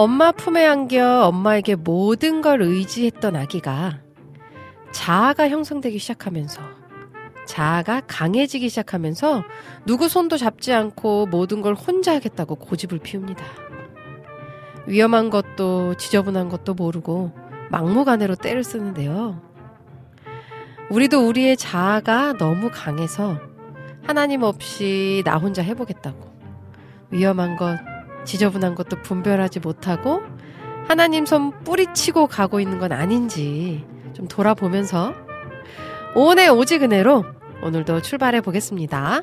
엄마 품에 안겨 엄마에게 모든 걸 의지했던 아기가 자아가 형성되기 시작하면서 자아가 강해지기 시작하면서 누구 손도 잡지 않고 모든 걸 혼자 하겠다고 고집을 피웁니다. 위험한 것도 지저분한 것도 모르고 막무가내로 때를 쓰는데요. 우리도 우리의 자아가 너무 강해서 하나님 없이 나 혼자 해보겠다고 위험한 것, 지저분한 것도 분별하지 못하고 하나님 손 뿌리치고 가고 있는 건 아닌지 좀 돌아보면서 오은의 오직 은혜로 오늘도 출발해 보겠습니다.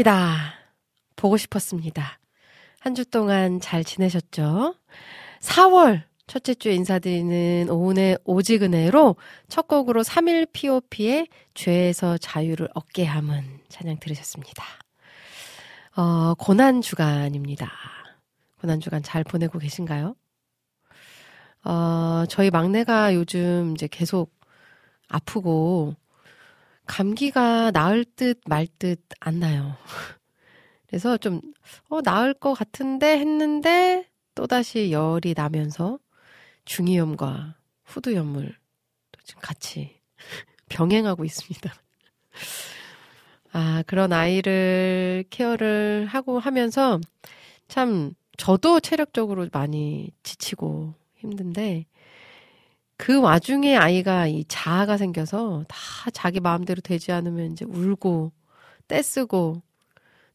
반갑습니다. 보고 싶었습니다. 한 주 동안 잘 지내셨죠? 4월 첫째 주에 인사드리는 오은의 오지근해로 첫 곡으로 3일 POP의 죄에서 자유를 얻게 함은 찬양 들으셨습니다. 어, 고난주간입니다. 고난주간 잘 보내고 계신가요? 어, 저희 막내가 요즘 이제 계속 아프고 감기가 나을 듯 말 듯 안 나요. 그래서 좀, 어, 나을 것 같은데 했는데 또다시 열이 나면서 중이염과 후두염을 지금 같이 병행하고 있습니다. 아, 그런 아이를 케어를 하고 하면서 참 저도 체력적으로 많이 지치고 힘든데 그 와중에 아이가 이 자아가 생겨서 다 자기 마음대로 되지 않으면 이제 울고 떼쓰고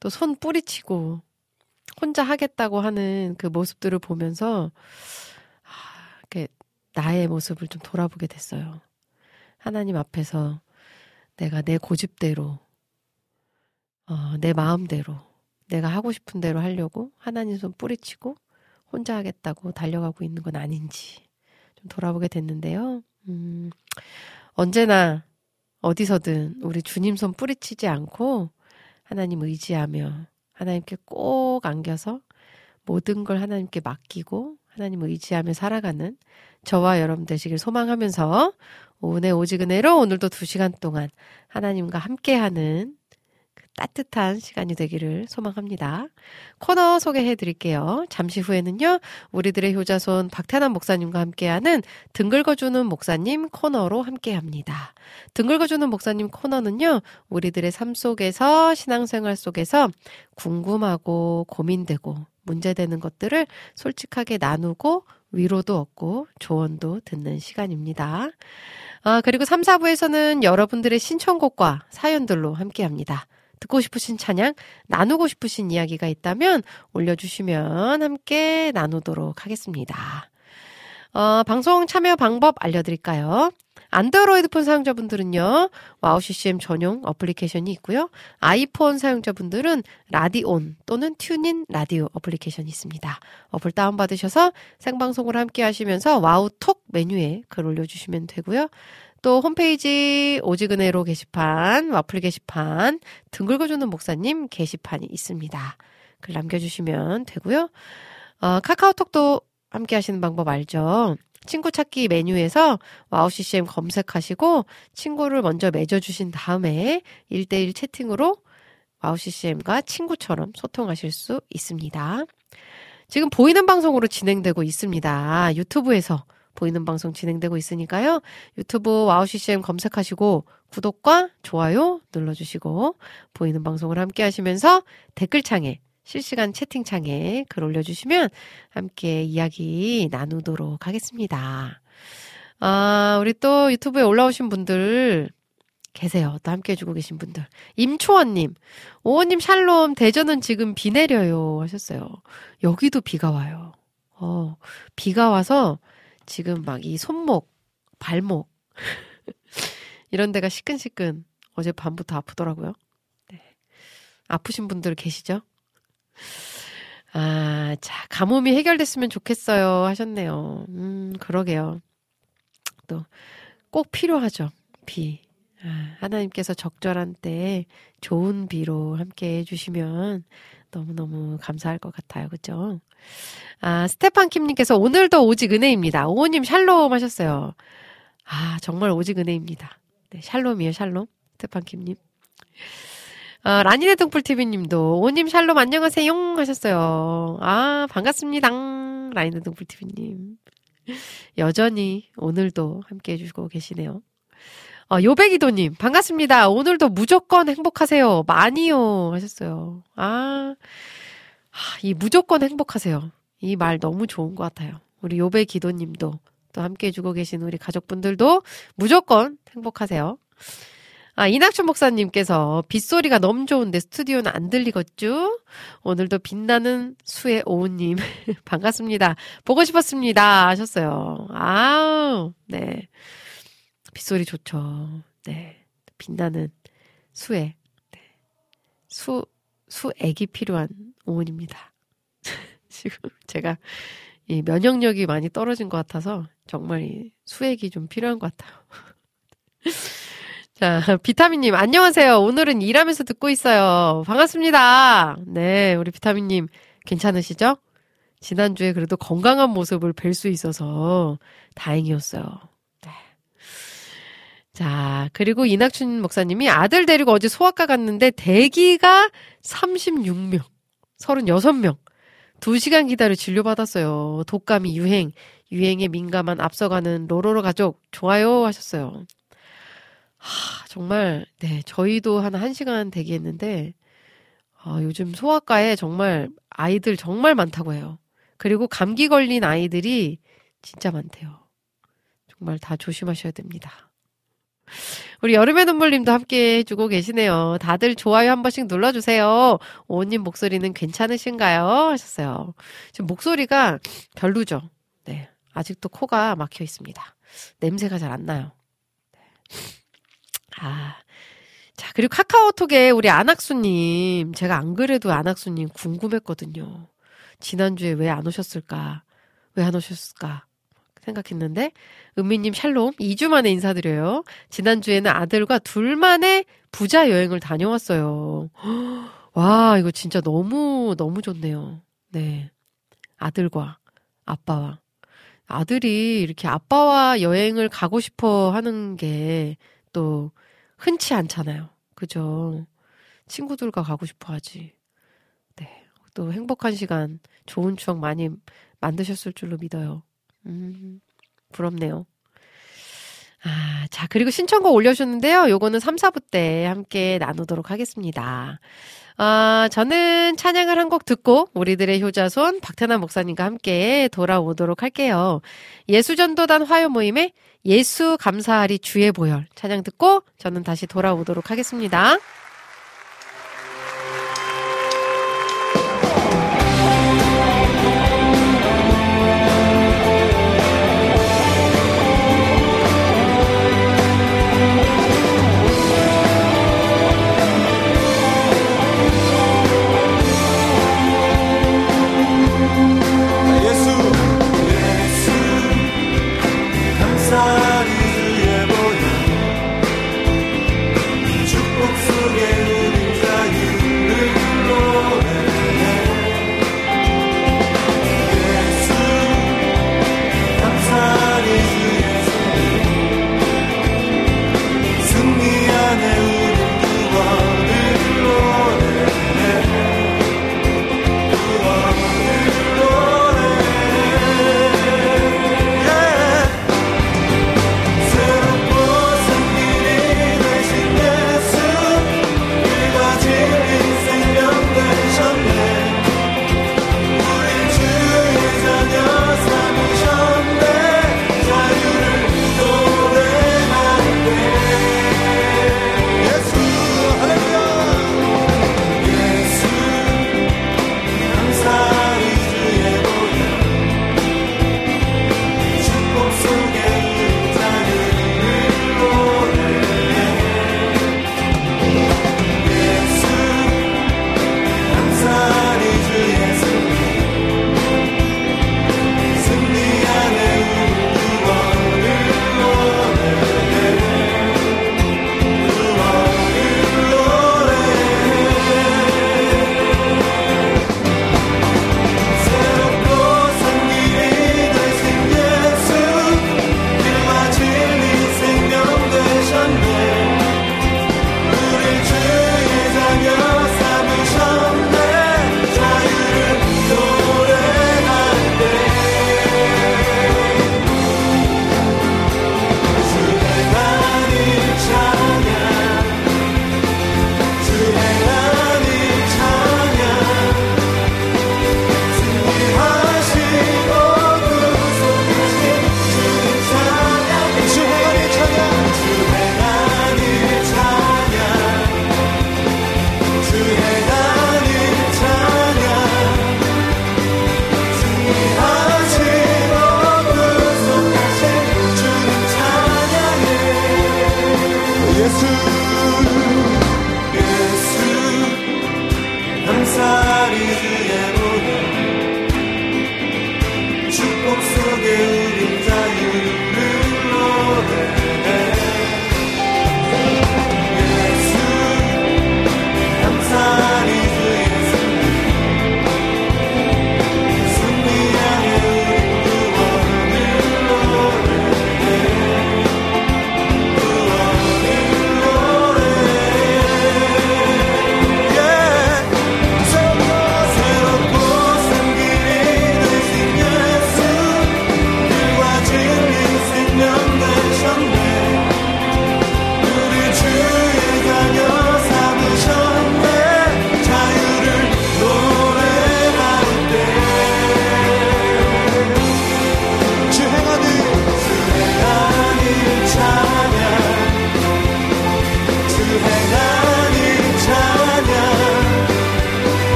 또 손 뿌리치고 혼자 하겠다고 하는 그 모습들을 보면서 아, 이렇게 나의 모습을 좀 돌아보게 됐어요. 하나님 앞에서 내가 내 고집대로 어, 내 마음대로 내가 하고 싶은 대로 하려고 하나님 손 뿌리치고 혼자 하겠다고 달려가고 있는 건 아닌지 좀 돌아보게 됐는데요. 음, 언제나 어디서든 우리 주님 손 뿌리치지 않고 하나님 의지하며 하나님께 꼭 안겨서 모든 걸 하나님께 맡기고 하나님 의지하며 살아가는 저와 여러분 되시길 소망하면서 오늘 오지근해로 오늘도 두 시간 동안 하나님과 함께하는 따뜻한 시간이 되기를 소망합니다. 코너 소개해 드릴게요. 잠시 후에는요, 우리들의 효자손 박태남 목사님과 함께하는 등글거주는 목사님 코너로 함께 합니다. 등글거주는 목사님 코너는요, 우리들의 삶 속에서, 신앙생활 속에서 궁금하고 고민되고 문제되는 것들을 솔직하게 나누고 위로도 얻고 조언도 듣는 시간입니다. 아, 그리고 3, 4부에서는 여러분들의 신청곡과 사연들로 함께 합니다. 듣고 싶으신 찬양, 나누고 싶으신 이야기가 있다면 올려주시면 함께 나누도록 하겠습니다. 어, 방송 참여 방법 알려드릴까요? 안드로이드 폰 사용자분들은요, 와우 CCM 전용 어플리케이션이 있고요. 아이폰 사용자분들은 라디온 또는 튠인 라디오 어플리케이션이 있습니다. 어플 다운받으셔서 생방송을 함께 하시면서 와우 톡 메뉴에 글 올려주시면 되고요. 또 홈페이지 오직은혜로 게시판, 와플 게시판, 등 긁어주는 목사님 게시판이 있습니다. 글 남겨주시면 되고요. 어, 카카오톡도 함께 하시는 방법 알죠? 친구 찾기 메뉴에서 와우 CCM 검색하시고 친구를 먼저 맺어주신 다음에 1대1 채팅으로 와우 CCM과 친구처럼 소통하실 수 있습니다. 지금 보이는 방송으로 진행되고 있습니다. 유튜브에서 보이는 방송 진행되고 있으니까요. 유튜브 와우 CCM 검색하시고 구독과 좋아요 눌러주시고 보이는 방송을 함께 하시면서 댓글창에 실시간 채팅창에 글 올려주시면 함께 이야기 나누도록 하겠습니다. 아, 우리 또 유튜브에 올라오신 분들 계세요. 또 함께 해주고 계신 분들. 임초원님, 오은님 샬롬, 대전은 지금 비 내려요. 하셨어요. 여기도 비가 와요. 어, 비가 와서 지금 막 이 손목, 발목, 이런 데가 시끈시끈 어제 밤부터 아프더라고요. 네. 아프신 분들 계시죠? 아, 자, 가뭄이 해결됐으면 좋겠어요. 하셨네요. 음, 그러게요. 또, 꼭 필요하죠. 비. 아, 하나님께서 적절한 때에 좋은 비로 함께 해주시면 너무너무 감사할 것 같아요. 그죠? 아, 스테판 킴님께서 오늘도 오직 은혜입니다. 오은님 샬롬 하셨어요. 아, 정말 오직 은혜입니다. 네, 샬롬이에요, 샬롬. 스테판 킴님. 아, 라니네 등불TV님도 오은님 샬롬 안녕하세요 하셨어요. 아, 반갑습니다. 라니네 등불TV님. 여전히 오늘도 함께 해주고 계시네요. 어, 요배기도님, 반갑습니다. 오늘도 무조건 행복하세요. 많이요. 하셨어요. 아, 이 무조건 행복하세요. 이 말 너무 좋은 것 같아요. 우리 요배기도님도 또 함께 해주고 계신 우리 가족분들도 무조건 행복하세요. 아, 이낙춘 목사님께서 빗소리가 너무 좋은데 스튜디오는 안 들리겠죠? 오늘도 빛나는 수의 오우님. 반갑습니다. 보고 싶었습니다. 하셨어요. 아우, 네. 빗소리 좋죠. 네. 빛나는 수에. 네. 수, 수액이 필요한 오은입니다. 지금 제가 이 면역력이 많이 떨어진 것 같아서 정말 이 수액이 좀 필요한 것 같아요. 자, 비타민님, 안녕하세요. 오늘은 일하면서 듣고 있어요. 반갑습니다. 네, 우리 비타민님, 괜찮으시죠? 지난주에 그래도 건강한 모습을 뵐 수 있어서 다행이었어요. 네. 자, 그리고 이낙춘 목사님이 아들 데리고 어제 소아과 갔는데 대기가 36명, 36명. 2시간 기다려 진료받았어요. 독감이 유행, 유행에 민감한 앞서가는 로로로 가족, 좋아요 하셨어요. 하, 정말, 네, 저희도 한 1시간 대기했는데, 아, 요즘 소아과에 정말 아이들 정말 많다고 해요. 그리고 감기 걸린 아이들이 진짜 많대요. 정말 다 조심하셔야 됩니다. 우리 여름의 눈물님도 함께 해주고 계시네요. 다들 좋아요 한 번씩 눌러주세요. 오님 목소리는 괜찮으신가요? 하셨어요. 지금 목소리가 별로죠. 네. 아직도 코가 막혀 있습니다. 냄새가 잘 안 나요. 네. 아. 자, 그리고 카카오톡에 우리 안학수님. 제가 안 그래도 안학수님 궁금했거든요. 지난주에 왜 안 오셨을까? 왜 안 오셨을까? 생각했는데, 은미님 샬롬 2주 만에 인사드려요. 지난주에는 아들과 둘만의 부자 여행을 다녀왔어요. 와, 이거 진짜 너무, 너무 좋네요. 네. 아들과 아빠와. 아들이 이렇게 아빠와 여행을 가고 싶어 하는 게 또 흔치 않잖아요. 그죠? 친구들과 가고 싶어 하지. 네. 또 행복한 시간, 좋은 추억 많이 만드셨을 줄로 믿어요. 음, 부럽네요. 아, 자, 그리고 신청곡 올려주셨는데요. 요거는 3, 4부 때 함께 나누도록 하겠습니다. 아, 저는 찬양을 한 곡 듣고 우리들의 효자손 박태남 목사님과 함께 돌아오도록 할게요. 예수전도단 화요 모임에 예수 감사하리 주의 보혈 찬양 듣고 저는 다시 돌아오도록 하겠습니다.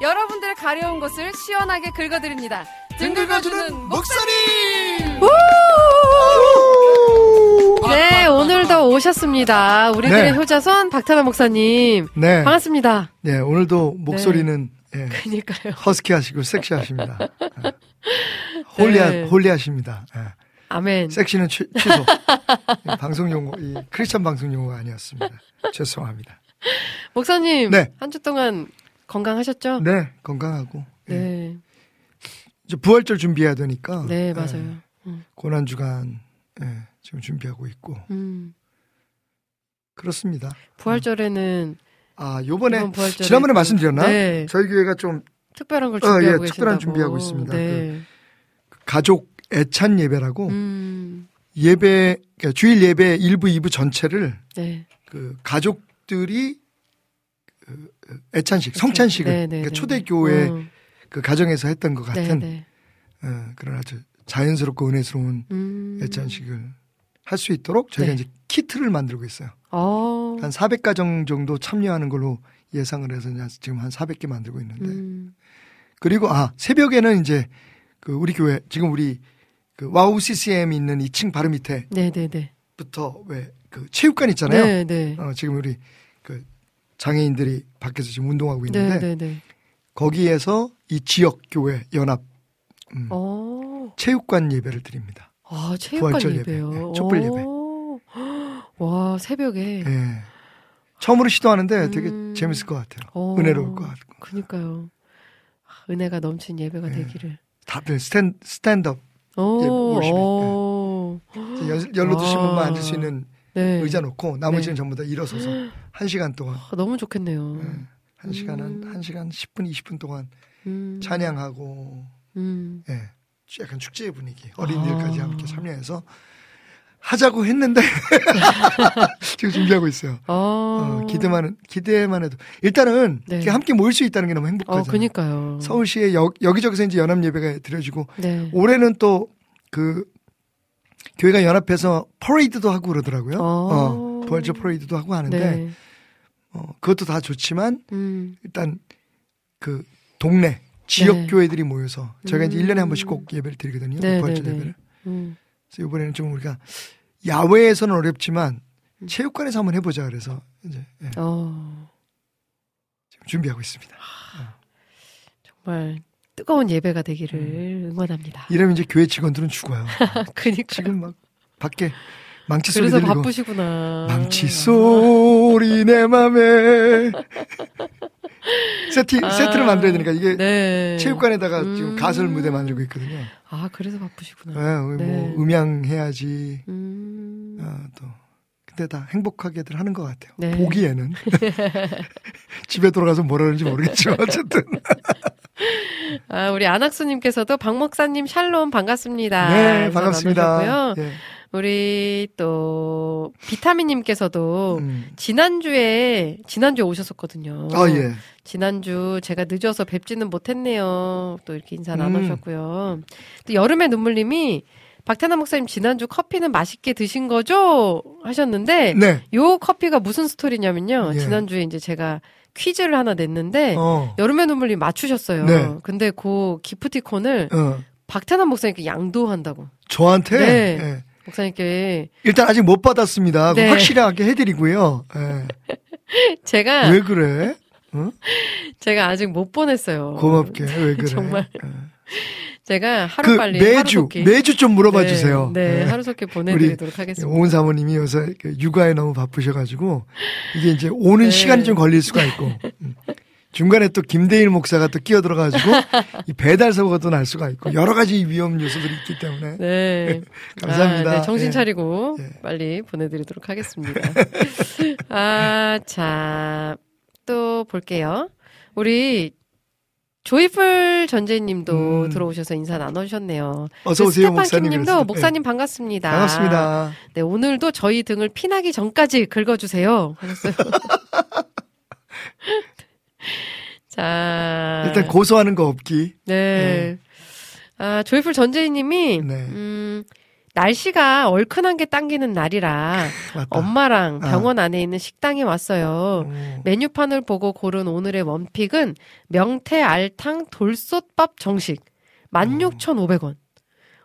여러분들의 가려운 곳을 시원하게 긁어드립니다 등 긁어주는 목사님 네 오늘도 오셨습니다 우리들의 네. 효자손 박타나 목사님 네. 반갑습니다 네, 오늘도 목소리는 예, 그니까요 허스키하시고 섹시하십니다. 예. 홀리하, 네. 홀리하십니다. 예. 아멘 섹시는 취, 취소. 이 방송 용어, 이 크리스천 방송 용어가 아니었습니다. 죄송합니다. 목사님 네. 한 주 동안 건강하셨죠? 네, 건강하고. 예. 네, 이제 부활절 준비해야 되니까. 네, 예, 맞아요. 음, 고난 주간, 예, 지금 준비하고 있고. 음. 그렇습니다. 부활절에는 아, 요번에, 지난번에 또- 말씀드렸나? 네, 저희 교회가 좀 특별한 걸 어, 예, 준비하고 특별한 계신다고. 준비하고 있습니다. 네, 가족 애찬 예배라고 음, 예배, 그러니까 주일 예배 1부, 2부 전체를 네, 그 가족들이 그 애찬식, 성찬식을 그러니까 네. 초대교회 어, 그 가정에서 했던 것 네, 같은 네. 어, 그런 아주 자연스럽고 은혜스러운 음, 애찬식을 할 수 있도록 저희가 네. 이제 키트를 만들고 있어요. 어, 한 400가정 정도 참여하는 걸로 예상을 해서 지금 한 400개 만들고 있는데 음, 그리고 아 새벽에는 이제 그 우리 교회 지금 우리 그 와우 CCM 있는 2층 바로 밑에부터 네, 네, 네, 왜그 체육관 있잖아요. 네, 네, 어, 지금 우리 그 장애인들이 밖에서 지금 운동하고 네, 있는데 네, 네. 거기에서 이 지역 교회 연합 음, 어, 체육관 예배를 드립니다. 아, 체육관 부활절 예배, 예배요. 네, 촛불 예배. 오, 와, 새벽에. 예. 처음으로 시도하는데 되게 음. 재밌을 것 같아요. 어, 은혜로울 것 같고. 그니까요. 아, 은혜가 넘친 예배가 네. 되기를. 다들 스탠, 스탠드업. 오, 모시네. 오. 이제 연- 연로 드신 와. 분만 앉을 수 있는 네. 의자 놓고 나머지는 네. 전부 다 일어서서 한 시간 동안 아, 너무 좋겠네요. 예, 한 시간 한, 음. 한 시간 10분, 20분 동안 음. 찬양하고 음. 예. 약간 축제의 분위기. 어린이들까지 아. 함께 참여해서 하자고 했는데 지금 준비하고 있어요. 어. 어, 기대만 기대만 해도 일단은 네. 함께 모일 수 있다는 게 너무 어, 행복하잖아요. 그니까요. 서울시에 여, 여기저기서 이제 연합 예배가 드려지고 네. 올해는 또 그 교회가 연합해서 퍼레이드도 하고 그러더라고요. 어. 어, 부활절 퍼레이드도 하고 하는데 네. 어, 그것도 다 좋지만 음. 일단 그 동네 지역 네. 교회들이 모여서 저희가 이제 음. 1년에 한 번씩 꼭 예배를 드리거든요. 네, 부활절 네, 네. 예배를. 음. 그래서 이번에는 좀 우리가 야외에서는 어렵지만 음. 체육관에서 한번 해보자 그래서 이제 예, 어. 지금 준비하고 있습니다. 정말 뜨거운 예배가 되기를 응원합니다. 이러면 이제 교회 직원들은 죽어요. 그니까. 지금 막 밖에 망치 소리 그래서 들리고 바쁘시구나. 망치 소리 내 맘에 세트 아, 세트를 만들어야 되니까 이게 네. 체육관에다가 음. 지금 가설 무대 만들고 있거든요. 아, 그래서 예, 바쁘시구나. 뭐 네. 음향 해야지 음. 어, 또 근데 다 행복하게들 하는 것 같아요. 네. 보기에는 집에 돌아가서 뭐라 그러는지 모르겠지만 어쨌든 아, 우리 안학수님께서도 박 목사님 샬롬 반갑습니다. 네 반갑습니다. 예. 우리 또 비타민님께서도 음. 지난주에 지난주에 오셨었거든요. 아, 예. 지난주 제가 늦어서 뵙지는 못했네요. 또 이렇게 인사 음. 나누셨고요. 또 여름의 눈물님이 박태나 목사님 지난주 커피는 맛있게 드신 거죠? 하셨는데 네. 요 커피가 무슨 스토리냐면요. 예. 지난주에 이제 제가 퀴즈를 하나 냈는데 어. 여름의 눈물님 맞추셨어요. 네. 근데 그 기프티콘을 어. 박태남 목사님께 양도한다고. 저한테 네. 예. 목사님께 일단 아직 못 받았습니다. 네. 확실하게 해드리고요. 예. 제가 왜 그래? 제가 아직 못 보냈어요. 고맙게 왜 그래? 정말 예. 제가 하루 그 빨리 매주 하루속히 매주 좀 물어봐 네, 주세요. 네, 예. 하루속히 보내드리도록 하겠습니다. 온 사모님이 요새 그 육아에 너무 바쁘셔가지고 이게 이제 오는 네. 시간이 좀 걸릴 수가 있고 음. 중간에 또 김대일 목사가 또 끼어들어가지고 이 배달 사고가 또 날 수가 있고 여러 가지 위험 요소들이 있기 때문에 네. 감사합니다. 아, 네, 정신 예. 차리고 예. 빨리 보내드리도록 하겠습니다. 아, 자, 또 볼게요. 우리 조이풀 전재님도 음. 들어오셔서 인사 나눠주셨네요. 어서 그 오세요 스테판 목사님. 킴님도 그랬어요. 목사님 반갑습니다. 예. 반갑습니다. 네, 오늘도 저희 등을 피나기 전까지 긁어주세요. 하셨어요. 자. 일단 고소하는 거 없기. 네. 아, 조이풀 전재희님이, 네. 음, 날씨가 얼큰한 게 당기는 날이라. 엄마랑 아. 병원 안에 있는 식당에 왔어요. 어. 메뉴판을 보고 고른 오늘의 원픽은 명태 알탕 돌솥밥 정식 16,500원.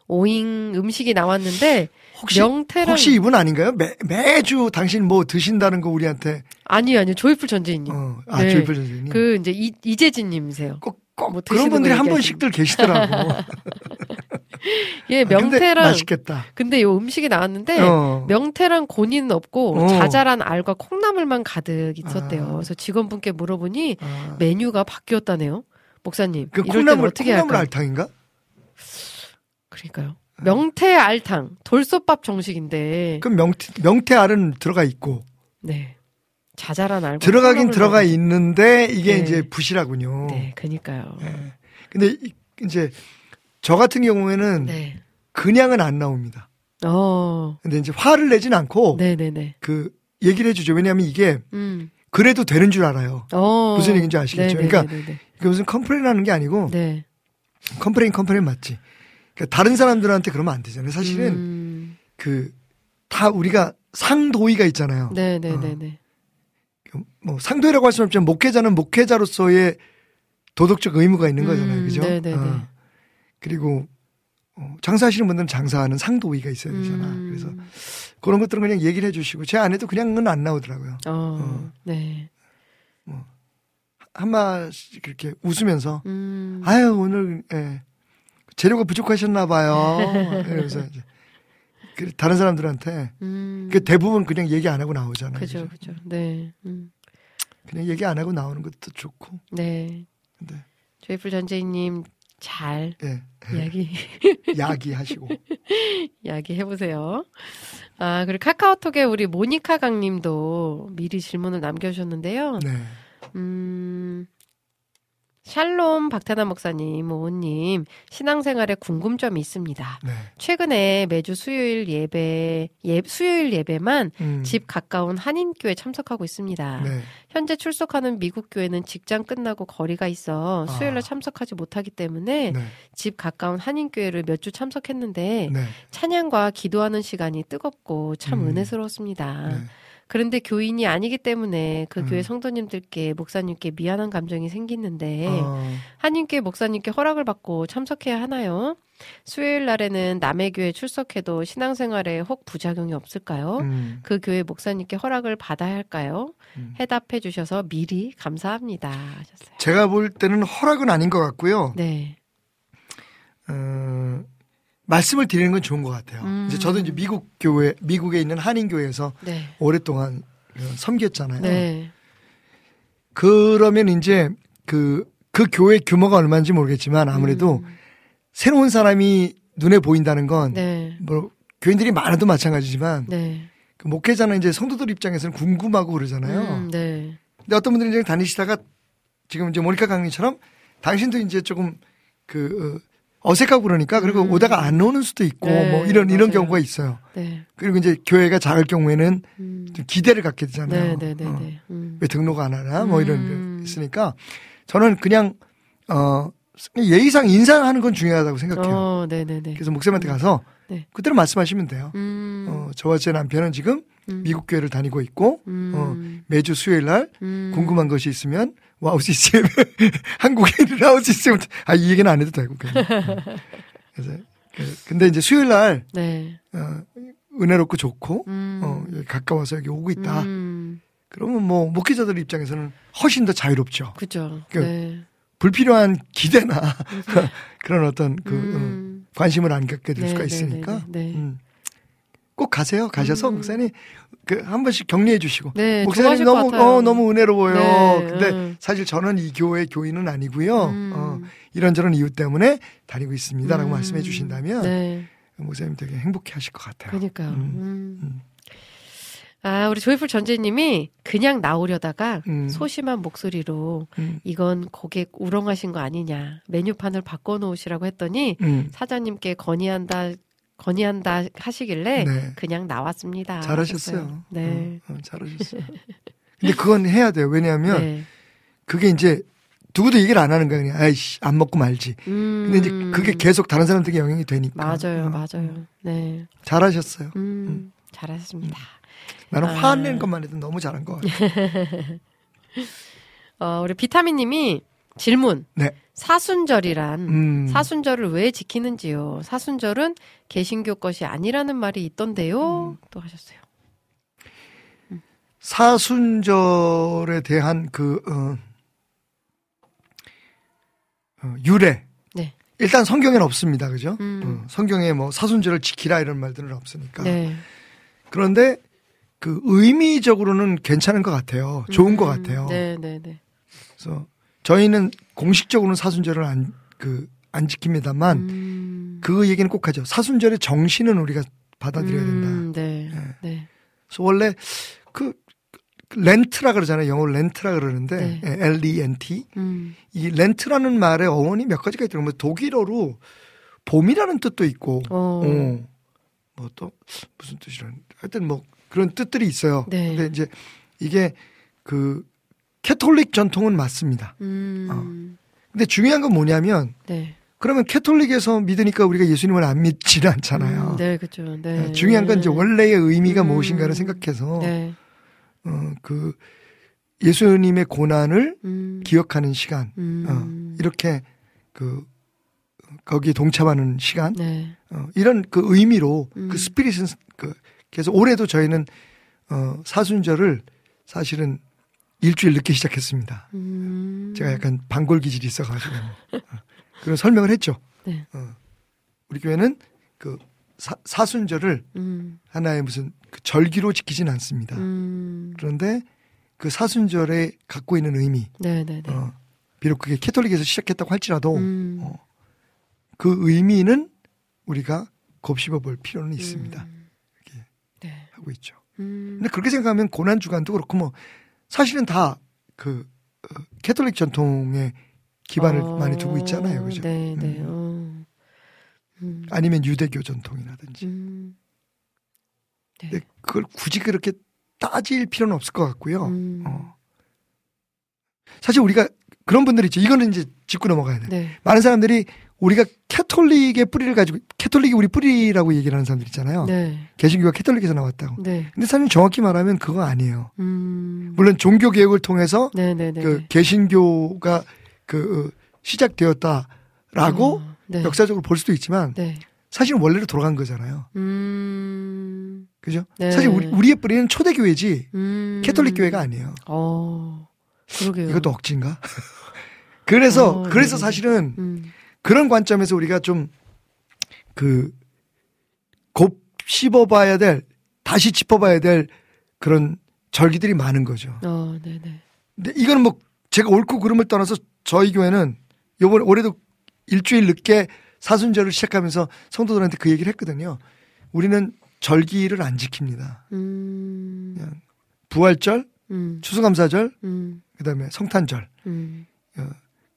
오잉 음식이 나왔는데 혹시 명태랑 혹시 이분 아닌가요? 매, 매주 당신 뭐 드신다는 거 우리한테 아니요 아니요 조이풀 전재희님. 어, 아 네. 조이풀 선생님. 그 이제 이, 이재진님이세요. 꼭, 꼭 뭐 그런 분들이 거한 번씩들 계시더라고. 예 아, 명태랑 맛있겠다. 근데 요 음식이 나왔는데 어. 명태랑 고니는 없고 어. 자잘한 알과 콩나물만 가득 있었대요. 아. 그래서 직원분께 물어보니 아. 메뉴가 바뀌었다네요. 목사님 그 이럴 콩나물 어떻게 콩나물 할까요? 알탕인가? 그러니까요. 명태 알탕 돌솥밥 정식인데 그럼 명태 명태 알은 들어가 있고 네 자잘한 알과 들어가긴 들어가 넣어서. 있는데 이게 네. 이제 부실하군요. 네, 그니까요. 네. 근데 이- 이제 저 같은 경우에는 네. 그냥은 안 나옵니다. 어, 근데 이제 화를 내진 않고 네, 네, 네. 그 얘기를 해주죠. 왜냐하면 이게 음, 그래도 되는 줄 알아요. 어, 무슨 얘기인지 아시겠죠? 네, 네, 그러니까 이게 무슨 complain 하는 게 아니고 네. complain complain 맞지. 그러니까 다른 사람들한테 그러면 안 되잖아요. 사실은 음, 그다 우리가 상도의가 있잖아요. 네, 네, 어. 네, 네. 뭐 상도의라고 할 수는 없지만 목회자는 목회자로서의 도덕적 의무가 있는 거잖아요. 음, 그죠? 네, 네, 네. 어. 그리고 어, 장사하시는 분들은 장사하는 상도의가 있어야 되잖아. 음, 그래서 그런 것들은 그냥 얘기를 해주시고 제 아내도 그냥은 안 나오더라고요. 어, 어. 네. 한마씩 이렇게 웃으면서 음, 아유 오늘 예, 재료가 부족하셨나 봐요. 이러면서 이제 그 다른 사람들한테 음, 그 대부분 그냥 얘기 안 하고 나오잖아요. 그죠, 그죠? 그죠. 네, 음, 그냥 얘기 안 하고 나오는 것도 좋고. 네. 근데 조이풀 전재희님 잘 예. 이야기 야기하시고. 이야기 해보세요. 아 그리고 카카오톡에 우리 모니카 강님도 미리 질문을 남겨주셨는데요. 네. 음, 샬롬 박태남 목사님, 오님 신앙생활에 궁금점이 있습니다. 네. 최근에 매주 수요일 예배, 예, 수요일 예배만 음, 집 가까운 한인교회 참석하고 있습니다. 네. 현재 출석하는 미국 교회는 직장 끝나고 거리가 있어 아. 수요일날 참석하지 못하기 때문에 네. 집 가까운 한인교회를 몇 주 참석했는데 네. 찬양과 기도하는 시간이 뜨겁고 참 음. 은혜스러웠습니다. 네. 그런데 교인이 아니기 때문에 그 음. 교회 성도님들께 목사님께 미안한 감정이 생기는데 어, 한인교회 목사님께 허락을 받고 참석해야 하나요? 수요일 날에는 남의 교회 출석해도 신앙생활에 혹 부작용이 없을까요? 음, 그 교회 목사님께 허락을 받아야 할까요? 음. 해답해 주셔서 미리 감사합니다. 하셨어요. 제가 볼 때는 허락은 아닌 것 같고요. 네. 어, 말씀을 드리는 건 좋은 것 같아요. 음. 이제 저도 이제 미국 교회, 미국에 있는 한인 교회에서 네. 오랫동안 어, 섬겼잖아요. 네. 그러면 이제 그, 그 교회 규모가 얼마인지 모르겠지만 아무래도 음. 새로운 사람이 눈에 보인다는 건 네. 뭐 교인들이 많아도 마찬가지지만 네. 그 목회자는 이제 성도들 입장에서는 궁금하고 그러잖아요. 음, 네. 근데 어떤 분들이 이제 다니시다가 지금 이제 모니카 강님처럼 당신도 이제 조금 그 어, 어색하고 그러니까 그리고 음. 오다가 안 오는 수도 있고 네, 뭐 이런 이런 맞아요. 경우가 있어요. 네. 그리고 이제 교회가 작을 경우에는 음. 좀 기대를 갖게 되잖아요. 네, 네, 네, 어. 네. 음. 왜 등록 안 하나 뭐 이런 음. 게 있으니까 저는 그냥 어 예의상 인사하는 건 중요하다고 생각해요. 어, 네, 네, 네. 그래서 목사님한테 가서 네. 그대로 말씀하시면 돼요. 음. 어, 저와 제 남편은 지금 음. 미국 교회를 다니고 있고 음. 어, 매주 수요일 날 음. 궁금한 것이 있으면 와우 한국에 있는 와우 CCM 아이 얘기는 안 해도 되고 그냥. 어. 그래서 그- 근데 이제 수요일 날 네. 어, 은혜롭고 좋고 음. 어, 여기 가까워서 여기 오고 있다. 음. 그러면 뭐 목회자들 입장에서는 훨씬 더 자유롭죠. 그죠. 그, 네. 불필요한 기대나 그런 어떤 그 어, 음. 관심을 안 갖게 될 네, 수가 네, 있으니까 네, 네, 네. 음. 꼭 가세요. 가셔서 음. 목사님 그한 번씩 격려해 주시고 네, 목사님 너무. 어, 너무 은혜로워요. 네, 근데 음. 사실 저는 이 교회 교인은 아니고요. 음. 어, 이런저런 이유 때문에 다니고 있습니다라고 음. 말씀해 주신다면 네. 목사님 되게 행복해 하실 것 같아요. 그러니까요. 음. 음. 음. 아, 우리 조이풀 전재님이 그냥 나오려다가 음. 소심한 목소리로 음. 이건 고객 우롱하신 거 아니냐. 메뉴판을 바꿔놓으시라고 했더니 음. 사장님께 건의한다, 건의한다 하시길래 네. 그냥 나왔습니다. 잘하셨어요. 하셨어요. 네. 어, 어, 잘하셨어요. 근데 그건 해야 돼요. 왜냐하면 네. 그게 이제 누구도 얘기를 안 하는 거야. 그냥 아이씨 안 먹고 말지. 음. 근데 이제 그게 계속 다른 사람들에게 영향이 되니까. 맞아요, 어, 맞아요. 네. 잘하셨어요. 음, 잘하셨습니다. 나는 아. 화내는 것만 해도 너무 잘한 것 같아요. 어, 우리 비타민님이 질문. 네. 사순절이란 음. 사순절을 왜 지키는지요? 사순절은 개신교 것이 아니라는 말이 있던데요. 음. 또 하셨어요. 사순절에 대한 그 어, 어, 유래. 네. 일단 성경에는 없습니다. 그죠? 음. 어, 성경에 뭐 사순절을 지키라 이런 말들은 없으니까. 네. 그런데 그 의미적으로는 괜찮은 것 같아요. 좋은 것 음, 같아요. 네, 네, 네. 그래서 저희는 공식적으로는 사순절을 안, 그, 안 지킵니다만 음. 그 얘기는 꼭 하죠. 사순절의 정신은 우리가 받아들여야 된다. 음, 네. 네. 그래서 원래 그 렌트라 그러잖아요. 영어로 렌트라 그러는데 네. 예, L-E-N-T. 음. 이 렌트라는 말의 어원이 몇 가지가 있더라고요. 뭐 독일어로 봄이라는 뜻도 있고, 어. 뭐또 무슨 뜻이라는 하여튼 뭐 그런 뜻들이 있어요. 네. 근데 이제 이게 그 캐톨릭 전통은 맞습니다. 음. 근데 중요한 건 뭐냐면 네. 그러면 캐톨릭에서 믿으니까 우리가 예수님을 안 믿지는 않잖아요. 음, 네, 그죠. 네. 예, 중요한 건 이제 원래의 의미가 음. 무엇인가를 생각해서 네. 어, 그 예수님의 고난을 음. 기억하는 시간, 음. 어, 이렇게 그 거기에 동참하는 시간, 네. 어, 이런 그 의미로 음. 그 스피릿은 그 그래서 올해도 저희는 어, 사순절을 사실은 일주일 늦게 시작했습니다. 음. 제가 약간 반골 기질이 있어가지고 어, 그런 설명을 했죠. 네. 어, 우리 교회는 그 사, 사순절을 음. 하나의 무슨 그 절기로 지키진 않습니다. 음. 그런데 그 사순절에 갖고 있는 의미, 네, 네, 네. 어, 비록 그게 캐톨릭에서 시작했다고 할지라도 음. 어, 그 의미는 우리가 곱씹어 볼 필요는 있습니다. 음. 네. 하고 있죠. 음. 근데 그렇게 생각하면 고난 주간도 그렇고 뭐 사실은 다 그 캐톨릭 전통에 기반을 어, 많이 두고 있잖아요, 그죠? 네, 네. 음. 어. 음. 아니면 유대교 전통이라든지. 음. 네. 근데 그걸 굳이 그렇게 따질 필요는 없을 것 같고요. 음. 어. 사실 우리가 그런 분들 있죠. 이거는 이제 짚고 넘어가야 돼. 네. 많은 사람들이 우리가 Catholic의 뿌리를 가지고 Catholic이 우리 뿌리라고 얘기를 하는 사람들 있잖아요. 네. 개신교가 Catholic에서 나왔다고. 네. 근데 사실 정확히 말하면 그거 아니에요. 음. 물론 종교 개혁을 통해서 네, 네, 네. 그 네. 개신교가 그 어, 시작되었다라고 어, 네. 역사적으로 볼 수도 있지만 네. 사실은 원래로 돌아간 거잖아요. 음. 그죠? 네. 사실 우리, 우리 의 뿌리는 초대교회지 음. 캐톨릭 교회가 아니에요. 어. 그러게요. 이것도 억지인가? 그래서 어, 그래서 네. 사실은 음. 그런 관점에서 우리가 좀 그 곱씹어봐야 될 다시 짚어봐야 될 그런 절기들이 많은 거죠. 어, 네, 네. 근데 이거는 뭐 제가 옳고 그름을 떠나서 저희 교회는 요번 올해도 일주일 늦게 사순절을 시작하면서 성도들한테 그 얘기를 했거든요. 우리는 절기를 안 지킵니다. 음. 부활절, 음. 추수감사절, 음. 그다음에 성탄절 음.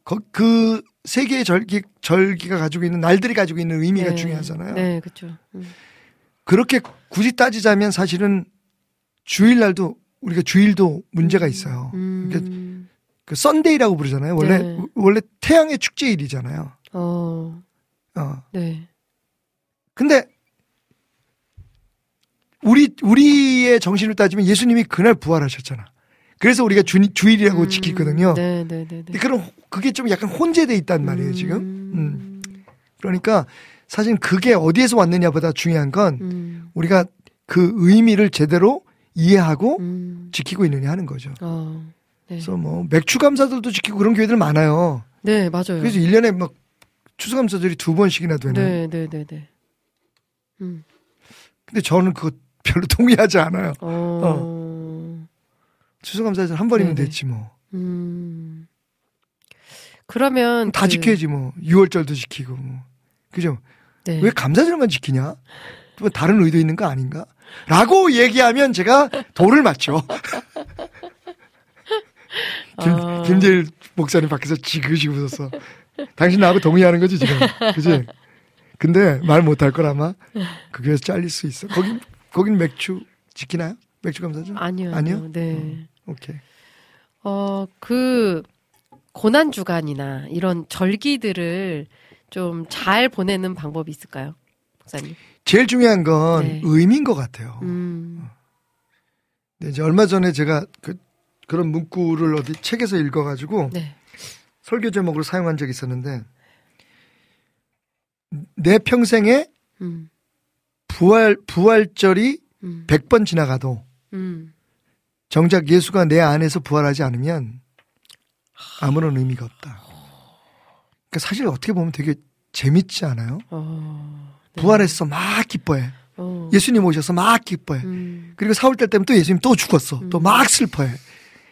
거- 그 세계의 절기 절기가 가지고 있는 날들이 가지고 있는 의미가 네. 중요하잖아요. 네, 그렇죠. 음. 그렇게 굳이 따지자면 사실은 주일날도 우리가 주일도 문제가 있어요. 음. 그 썬데이라고 부르잖아요. 원래 네. 원래 태양의 축제일이잖아요. 어, 어. 네. 근데 우리 우리의 정신을 따지면 예수님이 그날 부활하셨잖아. 그래서 우리가 주, 주일이라고 음. 지키거든요. 네, 네, 네, 네. 근데 그런 호- 그게 좀 약간 혼재돼 있단 말이에요 지금. 음. 그러니까 사실 그게 어디에서 왔느냐보다 중요한 건 음. 우리가 그 의미를 제대로 이해하고 음. 지키고 있느냐 하는 거죠. 어. 네. 그래서 뭐 맥주 감사들도 지키고 그런 교회들 많아요. 네, 맞아요. 그래서 1년에 막 추수 감사절이 두 번씩이나 되는. 네, 네, 네, 네. 음. 근데 저는 그거 별로 동의하지 않아요. 어. 추수감사절 한 번이면 네네. 됐지 뭐. 음. 그러면 다 그- 지켜야지 뭐. 6월절도 지키고 뭐. 그죠? 네. 왜 감사절만 지키냐? 뭐 다른 의도 있는 거 아닌가? 라고 얘기하면 제가 돌을 맞죠. 김, 아. 김재일 목사님 밖에서 지그시 웃었어. 당신 나하고 동의하는 거지, 지금. 그지? 근데 말 못할 거라마. 거기에서 잘릴 수 있어. 거긴, 거긴 맥주 지키나요? 맥주 감사절? 아니요. 아니요? 네. 오케이. 어, 그 고난 주간이나 이런 절기들을 좀 잘 보내는 방법이 있을까요? 목사님. 제일 중요한 건 네. 의미인 것 같아요. 음. 네, 이제 얼마 전에 제가 그, 그런 문구를 어디 책에서 읽어가지고 네. 설교 제목으로 사용한 적이 있었는데 내 평생에 음. 부활 부활절이 음. 100번 지나가도 음. 정작 예수가 내 안에서 부활하지 않으면 아무런 의미가 없다. 그러니까 사실 어떻게 보면 되게 재밌지 않아요? 어. 네. 부활했어 막 기뻐해. 어. 예수님 오셔서 막 기뻐해. 음. 그리고 사흘달 때면 또 예수님 또 죽었어. 또막 슬퍼해.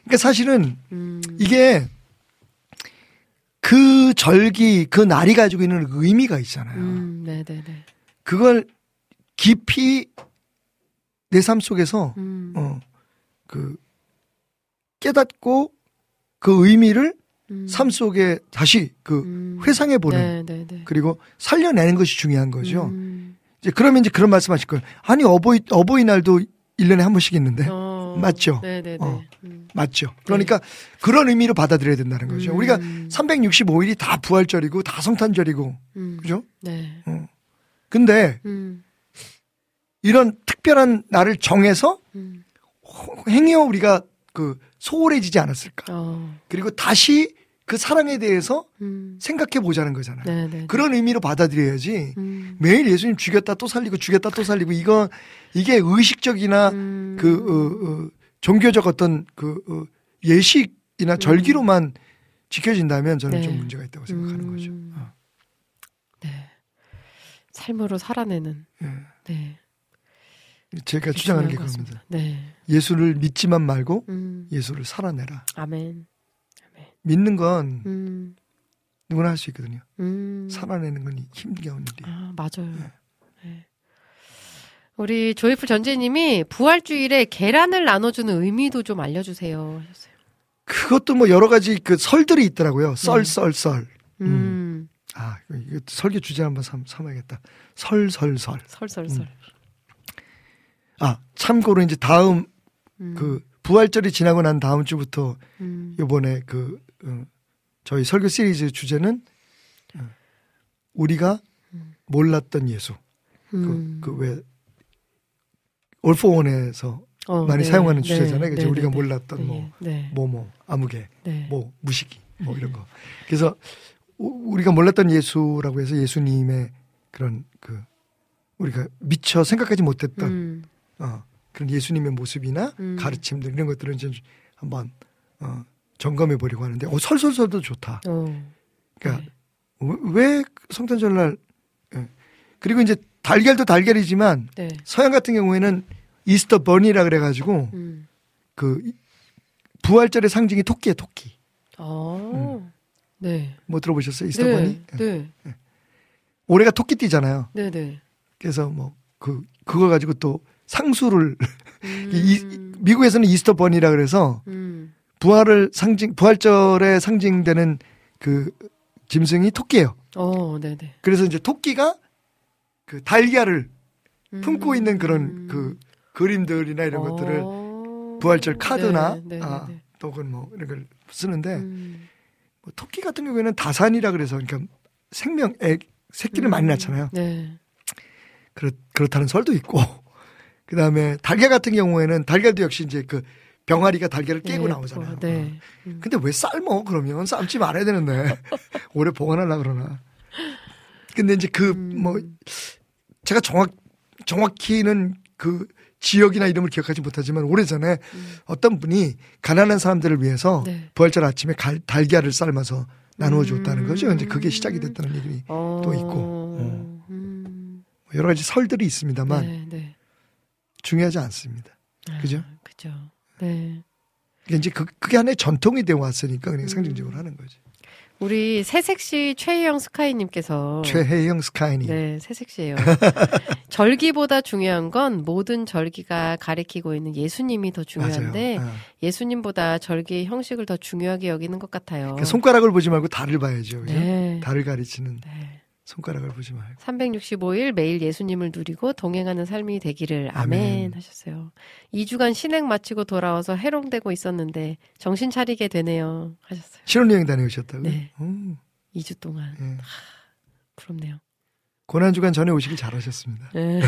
그러니까 사실은 음. 이게 그 절기 그 날이 가지고 있는 의미가 있잖아요. 음. 네, 네, 네. 그걸 깊이 내 삶 속에서 음. 어 그 깨닫고 그 의미를 음. 삶 속에 다시 그 음. 회상해 보는 네, 네, 네. 그리고 살려내는 것이 중요한 거죠. 음. 이제 그러면 이제 그런 말씀하실 거예요. 아니 어버이 어버이날도 1년에 한 번씩 있는데 어. 맞죠? 네, 네, 네. 어. 음. 맞죠? 그러니까 그런 의미로 받아들여야 된다는 거죠. 음. 우리가 365일이 다 부활절이고 다 성탄절이고 음. 그죠? 네. 근데 음. 이런 특별한 날을 정해서 음. 행여 우리가 그 소홀해지지 않았을까? 어. 그리고 다시 그 사랑에 대해서 음. 생각해 보자는 거잖아요. 네, 네. 그런 의미로 받아들여야지. 음. 매일 예수님 죽였다 또 살리고 죽였다 또 살리고 이거 이게 의식적이나 음. 그 어, 어, 종교적 어떤 그 어, 예식이나 절기로만 지켜진다면 저는 네. 좀 문제가 있다고 생각하는 거죠. 음. 어. 네. 삶으로 살아내는. 예. 네. 제가 주장하는 게 그겁니다. 네. 예수를 믿지만 말고 음. 예수를 살아내라. 아멘. 믿는 건 음. 누구나 할 수 있거든요. 음. 살아내는 건 힘겨운 일이에요. 아, 맞아요. 네. 우리 조이풀 전재님이 부활주일에 계란을 나눠주는 의미도 좀 알려주세요. 하셨어요. 그것도 뭐 여러 가지 그 설들이 있더라고요. 썰, 네. 썰, 썰. 음. 아, 이거- 이거 설교 주제 한번 삼, 삼아야겠다. 설, 설, 설. 설 설 설. 아, 참고로 이제 다음 음. 그 부활절이 지나고 난 다음 주부터 음. 요번에 그 어, 저희 설교 시리즈 주제는 어, 우리가 몰랐던 예수. 음. 그왜 올포원에서 어, 많이 네. 사용하는 네. 주제잖아요. 그죠? 네, 우리가 네, 몰랐던 네. 뭐, 네. 뭐뭐, 아무개, 네. 뭐 무식이, 뭐 이런 거. 그래서 우- 우리가 몰랐던 예수라고 해서 예수님의 그런 그 우리가 미처 생각하지 못했던 음. 어, 그런 예수님의 모습이나 음. 가르침들 이런 것들은 이제 한번 어, 점검해 보려고 하는데 어, 설설설도 좋다. 어. 그러니까 왜- 왜 성탄절날 예. 그리고 이제 달걀도 달걀이지만 네. 서양 같은 경우에는 이스터 버니라 그래가지고 음. 그 부활절의 상징이 토끼예요 토끼. 어. 네. 뭐 들어보셨어요 이스터 네. 버니? 예. 네. 올해가 토끼띠잖아요. 네. 네. 그래서 뭐 그 그거 가지고 또 상수를 음. 이, 미국에서는 이스터 버니라 그래서 음. 부활을 상징 부활절에 상징되는 그 짐승이 토끼예요. 어, 네 네. 그래서 이제 토끼가 그 달걀을 품고 음. 있는 그런 그 그림들이나 이런 것들을 어. 부활절 카드나 네, 네, 네, 아, 네. 또는 뭐 이런 걸 쓰는데 음. 뭐 토끼 같은 경우에는 다산이라 그래서 그러니까 생명 애 새끼를 많이 음. 낳잖아요. 네. 그렇, 그렇다는 설도 있고 그 다음에 달걀 같은 경우에는 달걀도 역시 이제 그 병아리가 달걀을 깨고 네, 나오잖아요. 어, 네. 음. 근데 왜 삶어? 그러면 삶지 말아야 되는데 오래 보관하려 그러나. 근데 이제 그 음. 뭐 제가 정확 정확히는 그 지역이나 이름을 기억하지 못하지만 오래전에 어떤 분이 가난한 사람들을 위해서 음. 네. 부활절 아침에 갈- 달걀을 삶아서 나누어 줬다는 음. 거죠. 이제 그게 시작이 됐다는 얘기 어. 또 있고. 어. 음. 여러 가지 설들이 있습니다만 네, 네. 중요하지 않습니다. 아, 그죠? 그죠. 네. 이게 이제 그, 그게 하나의 전통이 되어 왔으니까 음. 그냥 상징적으로 하는 거지. 우리 새색시 최희영 스카이님께서 최혜영 스카이니. 어. 네, 새색시예요. 절기보다 중요한 건 모든 절기가 가리키고 있는 예수님이 더 중요한데. 어. 예수님보다 절기의 형식을 더 중요하게 여기는 것 같아요. 그 손가락을 보지 말고 달을 봐야죠. 그죠? 네. 달을 가리치는 네. 손가락을 보지 말고. 365일 매일 예수님을 누리고 동행하는 삶이 되기를 아멘, 아멘. 하셨어요. 2주간 신행 마치고 돌아와서 해롱되고 있었는데 정신 차리게 되네요. 하셨어요. 신혼여행 다녀오셨다고요? 네. 음, 2주 동안. 예. 부럽네요. 고난주간 전에 오시길 잘하셨습니다. 네.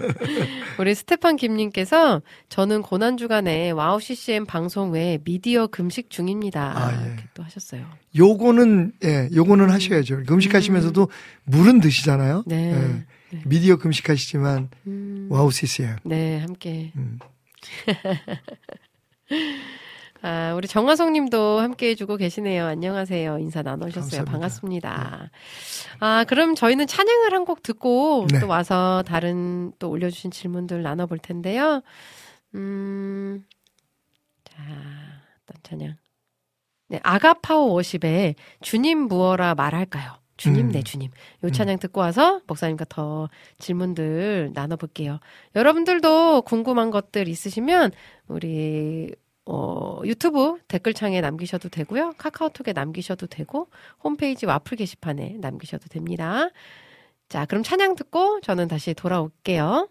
우리 스테판 김님께서 저는 고난주간에 와우 CCM 방송 외에 미디어 금식 중입니다. 아, 예. 이렇게 또 하셨어요. 요거는 예, 요거는 하셔야죠. 금식하시면서도 물은 드시잖아요. 음. 네. 예. 네. 미디어 금식하시지만 음, 와우 CCM. 네, 함께. 음. 아, 우리 정화성 님도 함께 해주고 계시네요. 안녕하세요. 인사 나누셨어요. 감사합니다. 반갑습니다. 아, 그럼 저희는 찬양을 한 곡 듣고 네. 또 와서 다른 또 올려주신 질문들 나눠볼 텐데요. 음, 자, 어떤 찬양. 네, 아가파워 워십에 주님 무어라 말할까요? 주님, 음. 네, 주님. 요 찬양 듣고 와서 목사님과 더 질문들 나눠볼게요. 여러분들도 궁금한 것들 있으시면 우리 어, 유튜브 댓글창에 남기셔도 되고요. 카카오톡에 남기셔도 되고 홈페이지 와플 게시판에 남기셔도 됩니다. 자, 그럼 찬양 듣고 저는 다시 돌아올게요.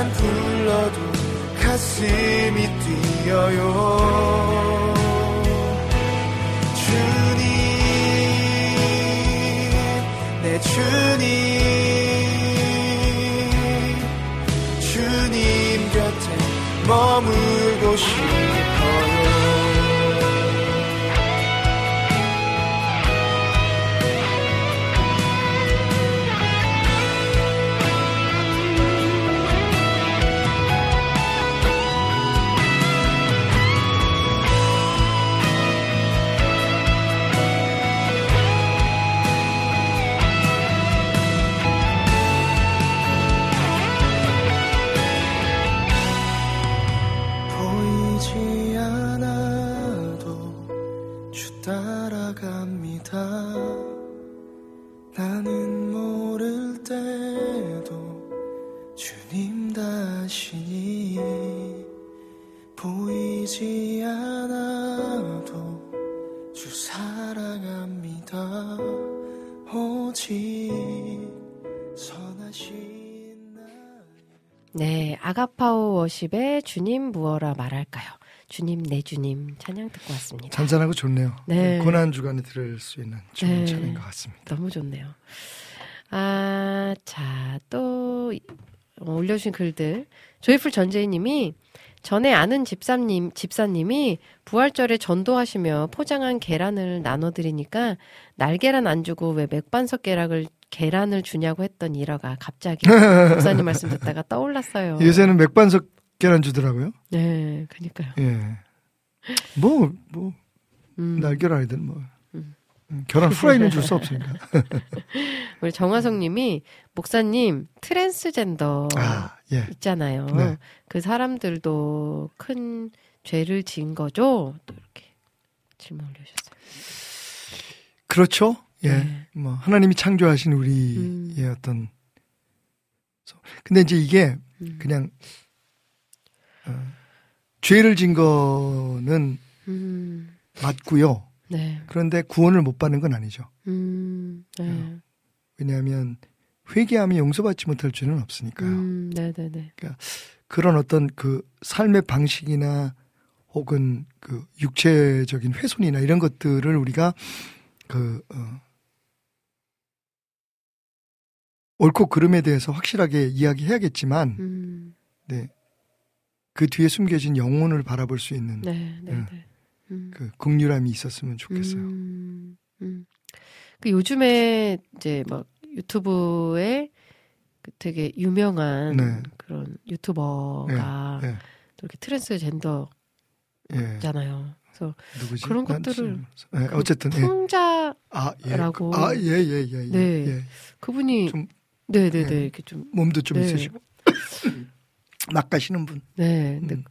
이름만 불러도 가슴이 뛰어요. 주님 내 주님. 주님 곁에 머물고 싶어 아가파오 워십의 주님 무어라 말할까요? 주님 내 주님 찬양 듣고 왔습니다. 잔잔하고 좋네요. 네. 고난 주간에 들을 수 있는 좋은 네. 찬인 것 같습니다. 너무 좋네요. 아, 자, 또 어, 올려주신 글들. 조이풀 전재희님이 전에 아는 집사님, 집사님이 부활절에 전도하시며 포장한 계란을 나눠드리니까 날계란 안 주고 왜 맥반석 계란을 계란을 주냐고 했던 일화가 갑자기 목사님 말씀 듣다가 떠올랐어요. 요새는 맥반석 계란 주더라고요. 네, 그니까요. 예. 뭐, 뭐, 음, 날계란이든 뭐. 음. 음, 계란 후라이는 줄 수 없으니까. 우리 정화성 님이 목사님 트랜스젠더 아, 예. 있잖아요. 네. 그 사람들도 큰 죄를 지은 거죠? 또 이렇게 질문 올려주셨어요. 그렇죠. 예. 네. 뭐, 하나님이 창조하신 우리의 음. 어떤. 근데 이제 이게 음. 그냥, 어, 죄를 진 거는 음, 맞고요. 네. 그런데 구원을 못 받는 건 아니죠. 음, 네. 왜냐하면 회개하면 용서받지 못할 죄는 없으니까요. 음, 네네네. 그런 어떤 그 삶의 방식이나 혹은 그 육체적인 훼손이나 이런 것들을 우리가 그 어, 옳고 그름에 대해서 확실하게 이야기해야겠지만 음, 네. 그 뒤에 숨겨진 영혼을 바라볼 수 있는 네, 네, 네. 음. 그 극률함이 있었으면 좋겠어요. 음, 음. 그 요즘에 이제 막 유튜브에 그 되게 유명한 네. 그런 유튜버가 네. 또 이렇게 트랜스젠더잖아요. 예. 그래서 누구지? 그런 난 것들을 그 어쨌든 예. 풍자 아, 예. 라고. 아, 예, 예, 예. 예. 네. 예. 그분이 좀, 네네네 예. 이렇게 좀 몸도 좀 네. 있으시고 막 가시는 분. 네. 근데 음.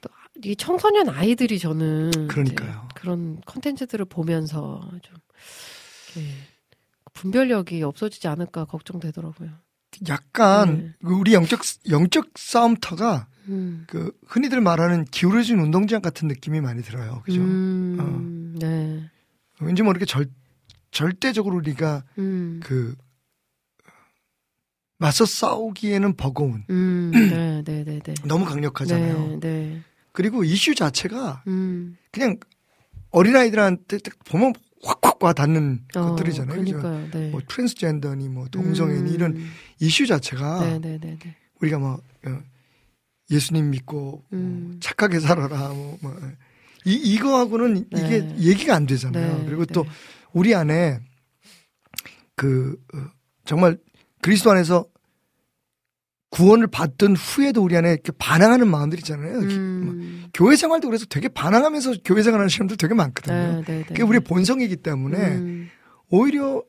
또 이게 청소년 아이들이 저는 그러니까요. 그런 컨텐츠들을 보면서 좀 분별력이 없어지지 않을까 걱정되더라고요. 약간 우리 영적 영적 싸움터가 음. 그 흔히들 말하는 기울어진 운동장 같은 느낌이 많이 들어요. 그죠? 음, 네. 왠지 모르게 절 절대적으로 우리가 음. 그 맞서 싸우기에는 버거운 음. 네, 네, 네, 네. 너무 강력하잖아요. 네, 네. 그리고 이슈 자체가 음. 그냥 어린아이들한테 딱 보면 확확 와 닿는 어, 것들이잖아요. 그러니까요. 네. 뭐 트랜스젠더니 뭐 동성애니 음. 이런 이슈 자체가 네, 네, 네, 네. 우리가 뭐 어, 예수님 믿고 뭐 음. 착하게 살아라 뭐, 뭐 이, 이거하고는 이게 네. 얘기가 안 되잖아요. 네, 그리고 또 네. 우리 안에 그 어, 정말 그리스도 안에서 구원을 받던 후에도 우리 안에 이렇게 반항하는 마음들 있잖아요. 기- 뭐 음. 교회 생활도 그래서 되게 반항하면서 교회 생활하는 사람들 되게 많거든요. 네, 네, 네. 그게 우리의 본성이기 때문에 음. 오히려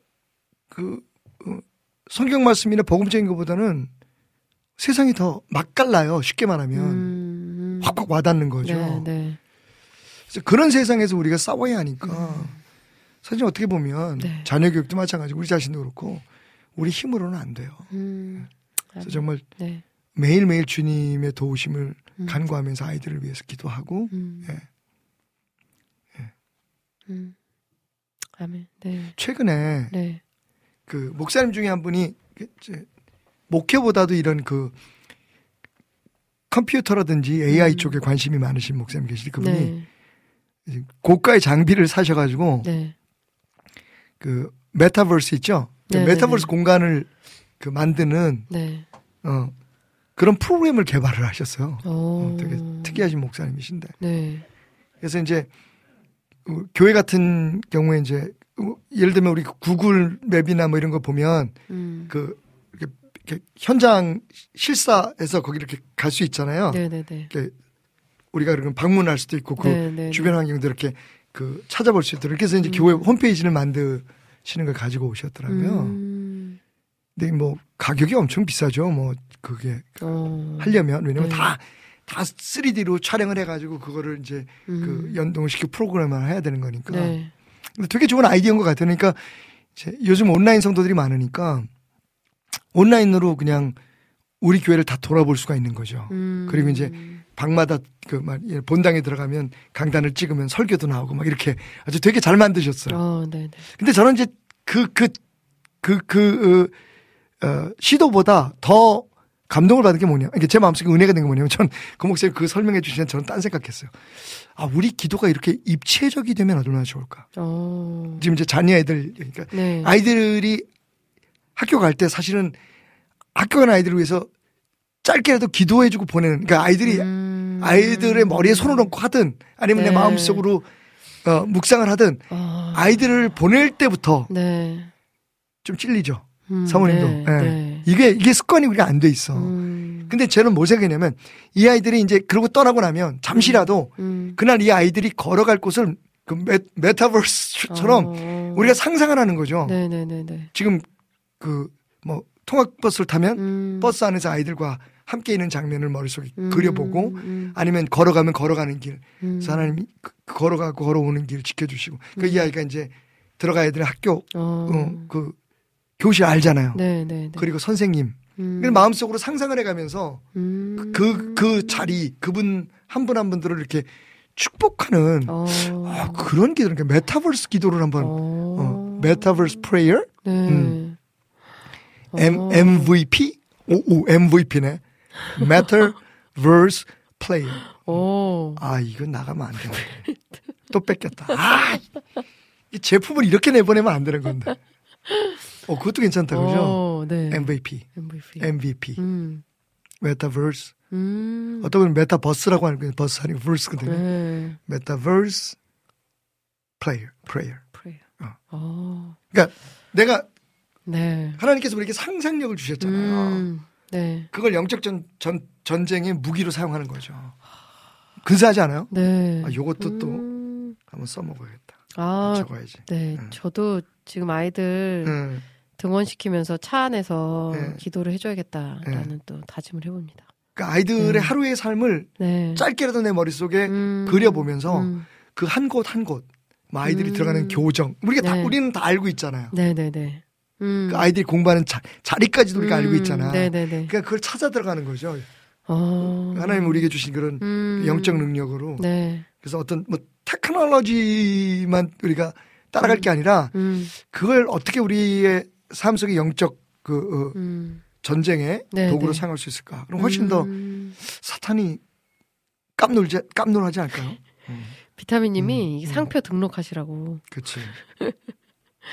그 어, 성경 말씀이나 복음적인 것보다는 세상이 더 맛깔나요. 쉽게 말하면 음. 확확 와닿는 거죠. 네, 네. 그래서 그런 세상에서 우리가 싸워야 하니까 사실 어떻게 보면 네. 자녀 교육도 마찬가지고 우리 자신도 그렇고 우리 힘으로는 안 돼요. 음. 그래서 정말 네. 매일매일 주님의 도우심을 음. 간구하면서 아이들을 위해서 기도하고 음. 예. 음. 아멘. 네. 최근에 네. 그 목사님 중에 한 분이 목회보다도 이런 그 컴퓨터라든지 AI 음. 쪽에 관심이 많으신 목사님 계시지 그분이 네. 고가의 장비를 사셔가지고 네. 그 메타버스 있죠 그 네, 메타버스 네, 네. 공간을 그 만드는 네. 어 그런 프로그램을 개발을 하셨어요. 오. 어, 되게 특이하신 목사님이신데 네. 그래서 이제 어, 교회 같은 경우에 이제 어, 예를 들면 우리 구글 맵이나 뭐 이런 거 보면 음. 그 이렇게, 이렇게 현장 실사에서 거기 이렇게 갈 수 있잖아요. 네, 네, 네. 이렇게 우리가 그러면 방문할 수도 있고 그 네, 네, 주변 환경도 이렇게 그 찾아볼 수 있도록 그래서 이제 교회 홈페이지를 만드 시는 걸 가지고 오셨더라고요. 음. 근데 뭐 가격이 엄청 비싸죠. 뭐 그게 어. 하려면 왜냐면 네. 다다 3D로 촬영을 해가지고 그거를 이제 그 음. 연동시켜 프로그램을 해야 되는 거니까. 네. 근데 되게 좋은 아이디어인 것 같아요. 그러니까 이제 요즘 온라인 성도들이 많으니까 온라인으로 그냥 우리 교회를 다 돌아볼 수가 있는 거죠. 음. 그리고 이제 방마다 그막 본당에 들어가면 강단을 찍으면 설교도 나오고 막 이렇게 아주 되게 잘 만드셨어요. 어, 네, 네. 근데 저는 이제 그, 그, 그, 그, 어, 어, 시도보다 더 감동을 받은 게 뭐냐. 이게 제 마음속에 은혜가 된 게 뭐냐면 전그 목사님 그 설명해 주시면 저는 딴 생각했어요. 아, 우리 기도가 이렇게 입체적이 되면 얼마나 좋을까. 어. 지금 이제 자녀 애들, 그러니까 네. 아이들이 학교 갈 때 사실은 학교 가는 아이들을 위해서 짧게라도 기도해주고 보내는, 그러니까 아이들이 음. 아이들의 머리에 손을 얹고 하든 아니면 내 네. 마음속으로 어, 묵상을 하든 어. 아이들을 보낼 때부터 네. 좀 찔리죠. 음, 사모님도. 네, 예. 네. 이게, 이게 습관이 우리가 안 돼 있어. 음. 근데 저는 뭐 생각했냐면 이 아이들이 이제 그러고 떠나고 나면 잠시라도 음. 그날 이 아이들이 걸어갈 곳을 그 메, 메타버스처럼 어. 우리가 상상을 하는 거죠. 네, 네, 네, 네. 지금 그 뭐 통학버스를 타면 음. 버스 안에서 아이들과 함께 있는 장면을 머릿속에 음. 그려보고 음. 아니면 걸어가면 걸어가는 길. 음. 그래서 하나님이 그- 그 걸어가고 걸어오는 길 지켜주시고 그이 아이가 이제 들어가야 되는 학교 어. 어, 그 교실 알잖아요. 네, 네, 네. 그리고 선생님 음. 그 마음속으로 상상을 해가면서 음. 그, 그 자리, 그분, 한 분 한 분들을 이렇게 축복하는, 어. 아, 그런 기도, 그러니까 메타버스 기도를 한번, 어. 어, Metaverse Prayer? 네. 음. 어. M, MVP? 오, 오, MVP네. Metaverse Prayer. 오. 아, 이건 나가면 안 되네. 또 뺏겼다. 아, 이 제품을 이렇게 내보내면 안 되는 건데. 어, 그것도 괜찮다, 그죠? 어, 네. MVP, MVP. MVP, 음. Metaverse. 음. 어떤 분은 메타버스라고 하는 게 버스 아니고 verse거든요. 네. Metaverse player, prayer. Prayer. 어. 어. 그러니까 내가 네. 하나님께서 우리에게 상상력을 주셨잖아요. 음. 네. 그걸 영적 전, 전 전쟁의 무기로 사용하는 거죠. 근사하지 않아요? 네. 아, 요것도 또 음. 한번 써먹어야겠다. 아, 적어야지. 네. 음. 저도 지금 아이들 응. 등원시키면서 차 안에서 네. 기도를 해줘야겠다라는 또 다짐을 해봅니다. 그러니까 아이들의 네. 하루의 삶을 네. 짧게라도 내 머릿속에 음. 그려보면서 음. 그한 곳 한 곳, 뭐 아이들이 음. 들어가는 교정, 우리가 다 네. 우리는 다 알고 있잖아요. 네네네. 음. 그 아이들이 공부하는 자, 자리까지도 우리가 알고 있잖아. 네네네. 그러니까 그걸 찾아 들어가는 거죠. 어. 하나님 우리에게 주신 그런 음. 영적 능력으로. 네. 그래서 어떤 뭐 테크놀로지만 우리가 따라갈 게 아니라 음. 그걸 어떻게 우리의 삶 속의 영적 그 어, 음. 전쟁의 네, 도구로 네. 사용할 수 있을까? 그럼 훨씬 더 음. 사탄이 깜놀지 깜놀하지 않을까요? 비타민님이 음, 이 음. 상표 등록하시라고. 그렇지.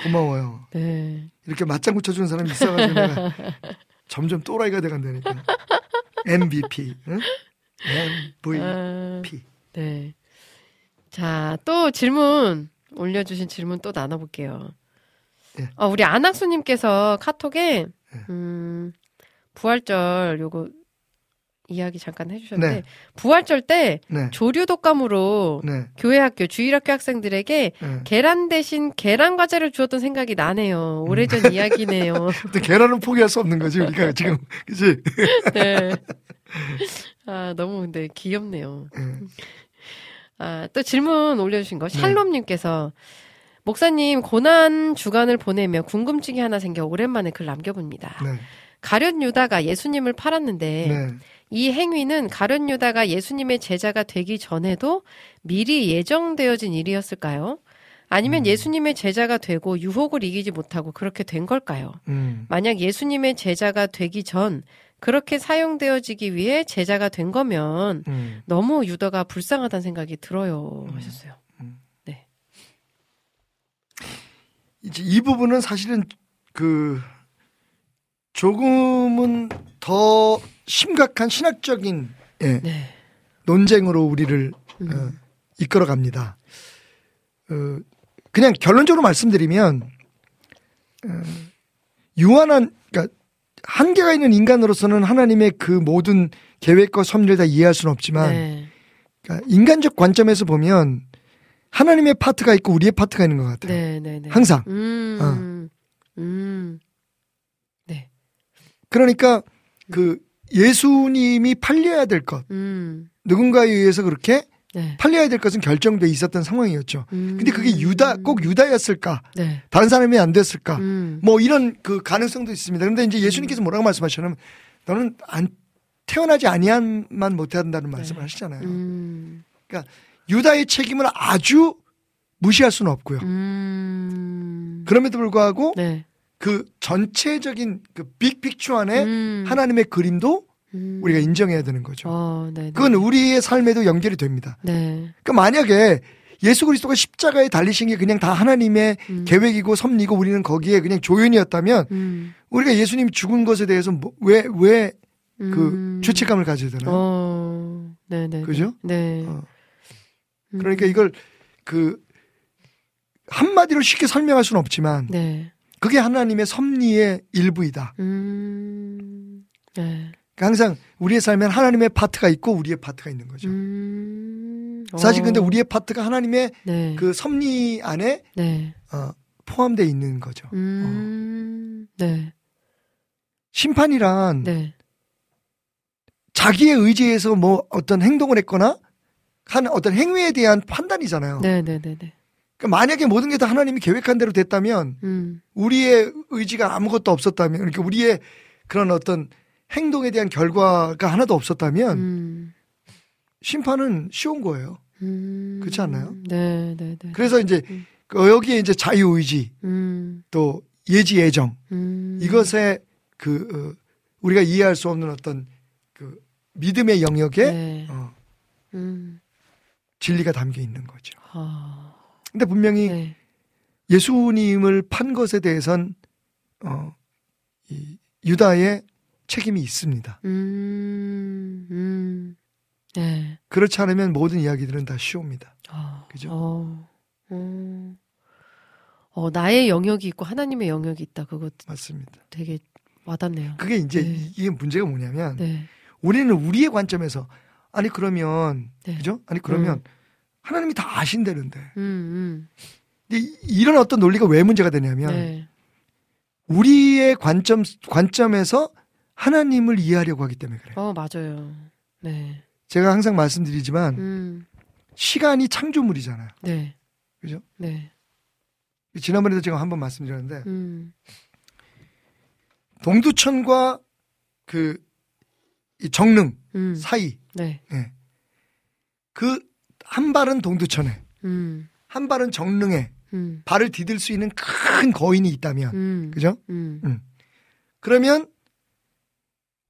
고마워요. 네. 이렇게 맞장구 쳐주는 사람이 있어가지고 점점 또라이가 돼간다니까. MVP, 응? MVP. 아, 네. 자, 또 질문 올려주신 질문 또 나눠볼게요. 예. 아, 우리 안학수님께서 카톡에 예. 음, 부활절 요거 이야기 잠깐 해주셨는데 네. 부활절 때 네, 조류 독감으로 네, 교회 학교 주일학교 학생들에게 네. 계란 대신 계란 과자를 주었던 생각이 나네요. 오래전 이야기네요. 근데 계란은 포기할 수 없는 거지 우리가 지금, 그지? 네. 아, 너무 근데 귀엽네요. 예. 아, 또 질문 올려주신 거, 네. 샬롬님께서, 목사님, 고난 주간을 보내며 궁금증이 하나 생겨 오랜만에 글 남겨봅니다. 네. 가룟 유다가 예수님을 팔았는데, 네. 이 행위는 가룟 유다가 예수님의 제자가 되기 전에도 미리 예정되어진 일이었을까요? 아니면 음. 예수님의 제자가 되고 유혹을 이기지 못하고 그렇게 된 걸까요? 음. 만약 예수님의 제자가 되기 전 그렇게 사용되어지기 위해 제자가 된 거면 음. 너무 유다가 불쌍하다는 생각이 들어요 하셨어요. 이제 이 부분은 사실은 그 조금은 더 심각한 신학적인 예, 네. 논쟁으로 우리를 음. 어, 이끌어 갑니다. 어, 그냥 결론적으로 말씀드리면 어, 유한한 그러니까 한계가 있는 인간으로서는 하나님의 그 모든 계획과 섭리를 다 이해할 수는 없지만 네. 그러니까 인간적 관점에서 보면 하나님의 파트가 있고 우리의 파트가 있는 것 같아요. 네, 네, 네. 항상. 음. 음. 네. 그러니까 그 예수님이 팔려야 될 것, 음. 누군가에 의해서 그렇게 네. 팔려야 될 것은 결정돼 있었던 상황이었죠. 음. 근데 그게 유다 꼭 유다였을까? 네. 다른 사람이 안 됐을까? 음. 뭐 이런 그 가능성도 있습니다. 그런데 이제 예수님께서 뭐라고 말씀하시냐면 너는 안 태어나지 아니한만 못해야 한다는 말씀을 하시잖아요. 음. 유다의 책임을 아주 무시할 수는 없고요. 음. 그럼에도 불구하고 네. 그 전체적인 그 빅픽처 안에 음. 하나님의 그림도 음. 우리가 인정해야 되는 거죠. 어. 그건 우리의 삶에도 연결이 됩니다. 네. 그러니까 만약에 예수 그리스도가 십자가에 달리신 게 그냥 다 하나님의 음. 계획이고 섭리고 우리는 거기에 그냥 조연이었다면 음. 우리가 예수님 죽은 것에 대해서 뭐, 왜, 왜그 음. 죄책감을 가져야 되나요? 어. 네, 네. 그죠? 네. 어. 음. 그러니까 이걸 그 한마디로 쉽게 설명할 수는 없지만 네. 그게 하나님의 섭리의 일부이다. 음. 네. 그러니까 항상 우리의 삶엔 하나님의 파트가 있고 우리의 파트가 있는 거죠. 음. 사실 근데 어. 우리의 파트가 하나님의 네. 그 섭리 안에 네. 어, 포함되어 있는 거죠. 음. 네. 심판이란 네. 자기의 의지에서 뭐 어떤 행동을 했거나 한 어떤 행위에 대한 판단이잖아요. 네, 네, 네, 네. 그러니까 만약에 모든 게 다 하나님이 계획한 대로 됐다면 음. 우리의 의지가 아무것도 없었다면 그러니까 우리의 그런 어떤 행동에 대한 결과가 하나도 없었다면 음. 심판은 쉬운 거예요. 음. 그렇지 않나요? 네, 네, 네. 그래서 이제 음. 그 여기에 이제 자유 의지 음. 또 예지 예정 음. 이것에 그 어, 우리가 이해할 수 없는 어떤 그 믿음의 영역에 네. 어, 음. 진리가 담겨 있는 거죠. 아. 근데 분명히 네. 예수님을 판 것에 대해선 어, 이 유다의 책임이 있습니다. 음. 음. 네. 그렇지 않으면 모든 이야기들은 다 쉬웁니다. 아. 그죠? 어. 음. 어, 나의 영역이 있고 하나님의 영역이 있다. 그거 맞습니다. 되게 와닿네요. 그게 이제 네. 이게 문제가 뭐냐면 네. 우리는 우리의 관점에서 아니 그러면 네. 그죠? 아니 그러면 하나님이 다 아신다는데 음, 이- 이런 어떤 논리가 왜 문제가 음. 되냐면 네. 우리의 관점 관점에서 하나님을 이해하려고 하기 때문에 그래요. 어, 맞아요. 네. 제가 항상 말씀드리지만 음. 시간이 창조물이잖아요. 네. 그죠? 네. 지난번에도 제가 한번 말씀드렸는데 음. 동두천과 그이 정릉 음. 사이 네. 그 한 발은 동두천에 음. 한 발은 정릉에 음. 발을 디딜 수 있는 큰 거인이 있다면 음. 그죠? 음. 그러면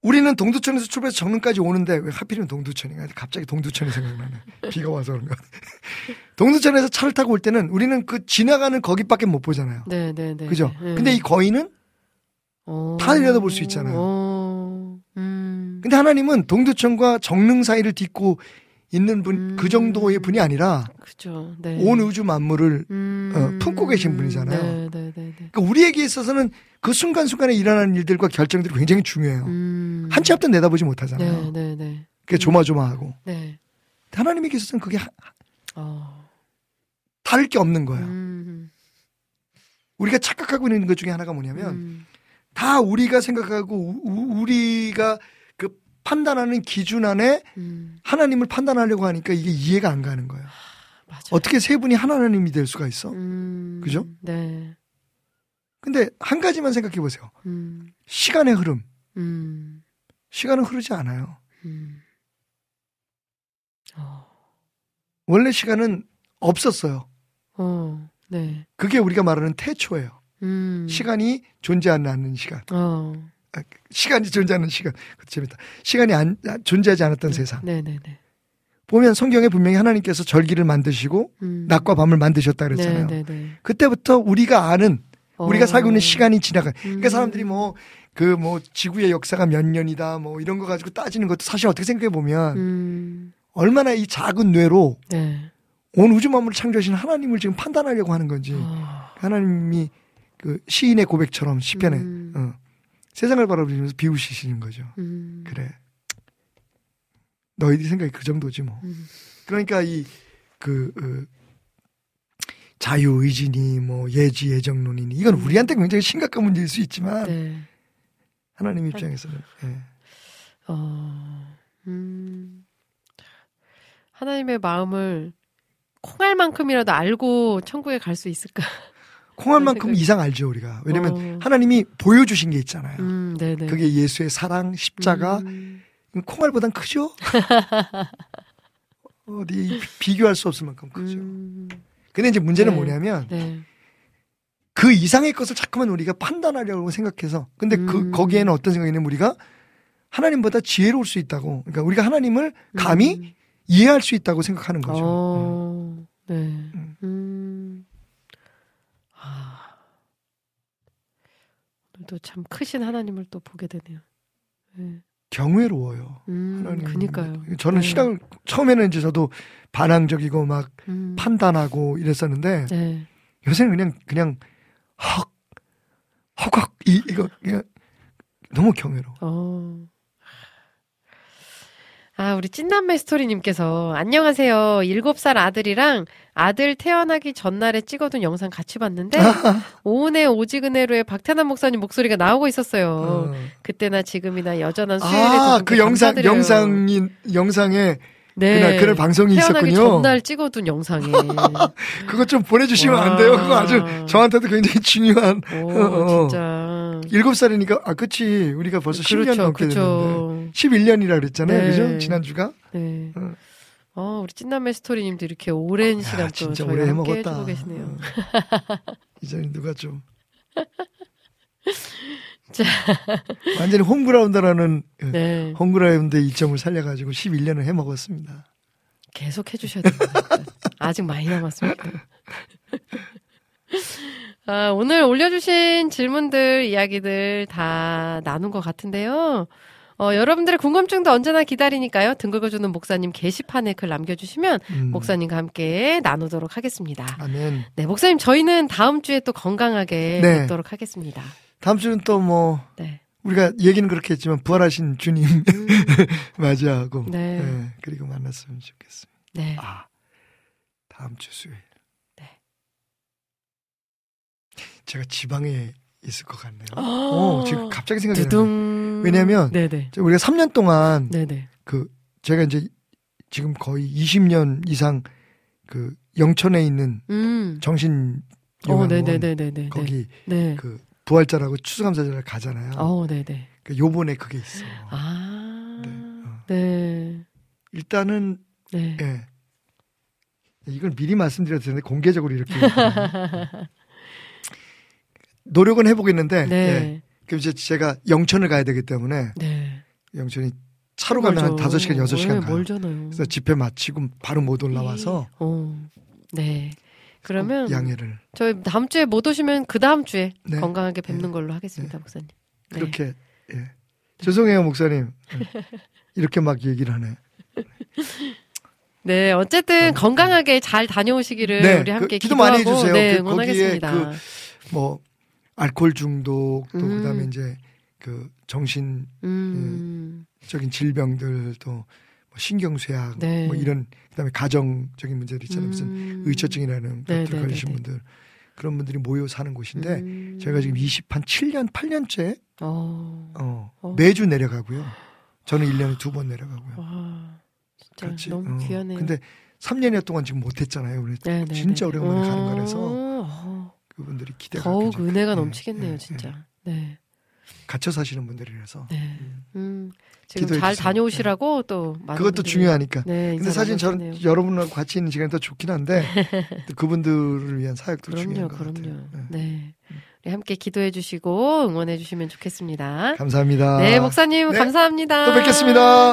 우리는 동두천에서 출발해서 정릉까지 오는데 왜 하필이면 동두천인가? 갑자기 동두천이 생각나네. 비가 와서 그런가. 동두천에서 차를 타고 올 때는 우리는 그 지나가는 거기밖에 못 보잖아요. 네, 네, 네. 그죠? 네. 근데 이 거인은 어. 다 내려다볼 수 있잖아요. 어. 음. 근데 하나님은 동두천과 정릉 사이를 딛고 있는 분, 음. 그 정도의 분이 아니라 그죠. 네. 온 우주 만물을 음. 어, 품고 계신 분이잖아요. 네, 네, 네, 네. 그러니까 우리에게 있어서는 그 순간순간에 일어나는 일들과 결정들이 굉장히 중요해요. 음. 한치 앞도 내다보지 못하잖아요. 네, 네, 네. 그게 조마조마하고. 네. 근데 하나님에게 있어서는 그게 하- 어. 다를 게 없는 거예요. 음. 우리가 착각하고 있는 것 중에 하나가 뭐냐면 음. 다 우리가 생각하고 우- 우, 우리가 그 판단하는 기준 안에 음, 하나님을 판단하려고 하니까 이게 이해가 안 가는 거예요. 맞아요. 어떻게 세 분이 하나님이 될 수가 있어? 음, 그죠? 네. 근데 한 가지만 생각해 보세요. 음, 시간의 흐름. 음, 시간은 흐르지 않아요. 음. 어, 원래 시간은 없었어요. 어, 네. 그게 우리가 말하는 태초예요. 음, 시간이 존재하지 않는 시간. 어, 아, 시간이 존재하는 시간. 재밌다. 시간이 안, 아, 존재하지 않았던 세상. 네네네. 보면 성경에 분명히 하나님께서 절기를 만드시고 음. 낮과 밤을 만드셨다 그랬잖아요. 네네네. 그때부터 우리가 아는 우리가 어. 살고 있는 시간이 지나가. 그러니까 음. 사람들이 뭐그 뭐 지구의 역사가 몇 년이다 뭐 이런 거 가지고 따지는 것도 사실 어떻게 생각해 보면 음, 얼마나 이 작은 뇌로 네. 온 우주 만물을 창조하신 하나님을 지금 판단하려고 하는 건지 어, 하나님이 그 시인의 고백처럼 시편에 음. 어, 세상을 바라보면서 비우시는 거죠. 음, 그래. 너희들 생각이 그 정도지 뭐. 음. 그러니까 이그 자유 의지니 뭐 예지 예정론이니 이건 우리한테 굉장히 심각한 문제일 수 있지만 네. 하나님 입장에서는 예. 어, 음. 하나님의 마음을 콩알만큼이라도 알고 천국에 갈 수 있을까? 콩할 만큼 생각이- 이상 알죠 우리가 왜냐면 어. 하나님이 보여주신 게 있잖아요. 음. 그게 예수의 사랑 십자가 음, 콩알보단 크죠? 어디 비교할 수 없을 만큼 크죠. 음, 근데 이제 문제는 네. 뭐냐면 네. 그 이상의 것을 자꾸만 우리가 판단하려고 생각해서 근데 그 음. 거기에는 어떤 생각이 있냐면 우리가 하나님보다 지혜로울 수 있다고 그러니까 우리가 하나님을 감히 음. 이해할 수 있다고 생각하는 거죠. 어, 네. 음. 음. 아. 오늘도 참 크신 하나님을 또 보게 되네요. 네. 경외로워요. 음, 하나님. 그니까요. 저는 네. 신앙을 처음에는 이제 저도 반항적이고 막 음, 판단하고 이랬었는데 네. 요새는 그냥 그냥 헉 헉헉 이 이거 그냥 너무 경외로. 어. 아, 우리 찐남매 스토리님께서 안녕하세요. 일곱 살 아들이랑 아들 태어나기 전날에 찍어둔 영상 같이 봤는데 오은의 오지근해로의 박태남 목사님 목소리가 나오고 있었어요. 어. 그때나 지금이나 여전한 수혜를 아, 두그 영상 감사드려요. 영상이 영상에 네. 그날 그날 방송이 태어나기 있었군요. 전날 찍어둔 영상에 그거 좀 보내주시면 와. 안 돼요? 그거 아주 저한테도 굉장히 중요한. 오, 어. 진짜 일곱 살이니까 아 그치 우리가 벌써 10년 그렇죠, 넘게 됐는데 그렇죠. 11년이라 그랬잖아요, 네. 그죠? 지난주가 네. 어. 어, 우리 찐남매 스토리님도 이렇게 오랜 야, 시간 또 저희와 오래 함께. 해주고 계시네요. 어. 이제 누가 좀 자. 완전히 홈그라운드라는 네. 홈그라운드의 이점을 살려가지고 11년을 해먹었습니다. 계속 해주셔야 됩니다. 아직 많이 남았습니다. 아, 오늘 올려주신 질문들, 이야기들 다 나눈 것 같은데요. 어, 여러분들의 궁금증도 언제나 기다리니까요. 등 긁어주는 목사님 게시판에 글 남겨주시면 음. 목사님과 함께 나누도록 하겠습니다. 아멘. 네, 목사님, 저희는 다음 주에 또 건강하게 네. 뵙도록 하겠습니다. 다음 주는 또뭐 네. 우리가 얘기는 그렇게 했지만 부활하신 주님 맞이하고 네. 네, 그리고 만났으면 좋겠습니다. 네. 아 다음 주 수요일. 네. 제가 지방에 있을 것 같네요. 어, 어, 지금 갑자기 생각이. 두둥. 왜냐면 네네. 우리가 3년 동안 네네. 그 제가 이제 지금 거의 20년 이상 그 영천에 있는 음. 정신 어, 요양원 네네네네네. 거기 네. 그 부활절하고 추수감사절을 가잖아요. 어, 네네. 그 요번에 그게 있어. 아. 네, 어. 네. 일단은 네. 예. 이걸 미리 말씀드려도 되는데 공개적으로 이렇게 노력은 해보겠는데 네. 예. 그럼 이제 제가 영천을 가야 되기 때문에 네. 영천이 차로 가면 한 멀죠. 5시간 6시간 네, 가요. 멀잖아요. 그래서 집회 마치고 바로 못 올라와서 어. 네. 그러면 양해를 저희 다음 주에 못 오시면 그 다음 주에 네. 건강하게 뵙는 걸로 하겠습니다, 목사님. 네. 그렇게 예. 죄송해요 목사님 예. 이렇게 막 얘기를 하네. 네, 어쨌든 건강하게 잘 다녀오시기를 네, 우리 함께 그 기도 기도하고 많이 해주세요. 네, 그 응원하겠습니다. 거기에 뭐 알코올 중독 또 음. 그다음에 이제 그 정신적인 음. 질병들도 뭐 신경쇠약 네. 뭐 이런 그다음에 가정적인 문제들 있잖아요. 무슨 음. 의처증이라는 네, 것들 네, 걸리신 네, 네. 분들 그런 분들이 모여 사는 곳인데 음. 제가 지금 20한 7년 8년째 어. 어, 어. 매주 내려가고요. 저는 1년에 두 번 내려가고요. 와, 진짜 같이. 너무 어. 귀하네요. 근데 3년여 동안 지금 못 했잖아요. 우리 네, 네, 진짜 네. 오랜만에 가는 어, 거라서 어, 그분들이 기대가 더욱 굉장히 은혜가 큰- 넘치겠네요, 네, 진짜. 네. 네. 갇혀 사시는 분들이라서 네. 음, 지금 기도해 잘 주세요. 다녀오시라고 또 그것도 중요하니까. 네, 근데 사실 저는 나누시네요. 여러분하고 같이 있는 시간이 더 좋긴 한데 또 그분들을 위한 사역도 그럼요, 중요한 것 그럼요. 같아요. 네. 네. 우리 함께 기도해 주시고 응원해 주시면 좋겠습니다. 감사합니다. 네, 목사님 네. 감사합니다. 또 뵙겠습니다.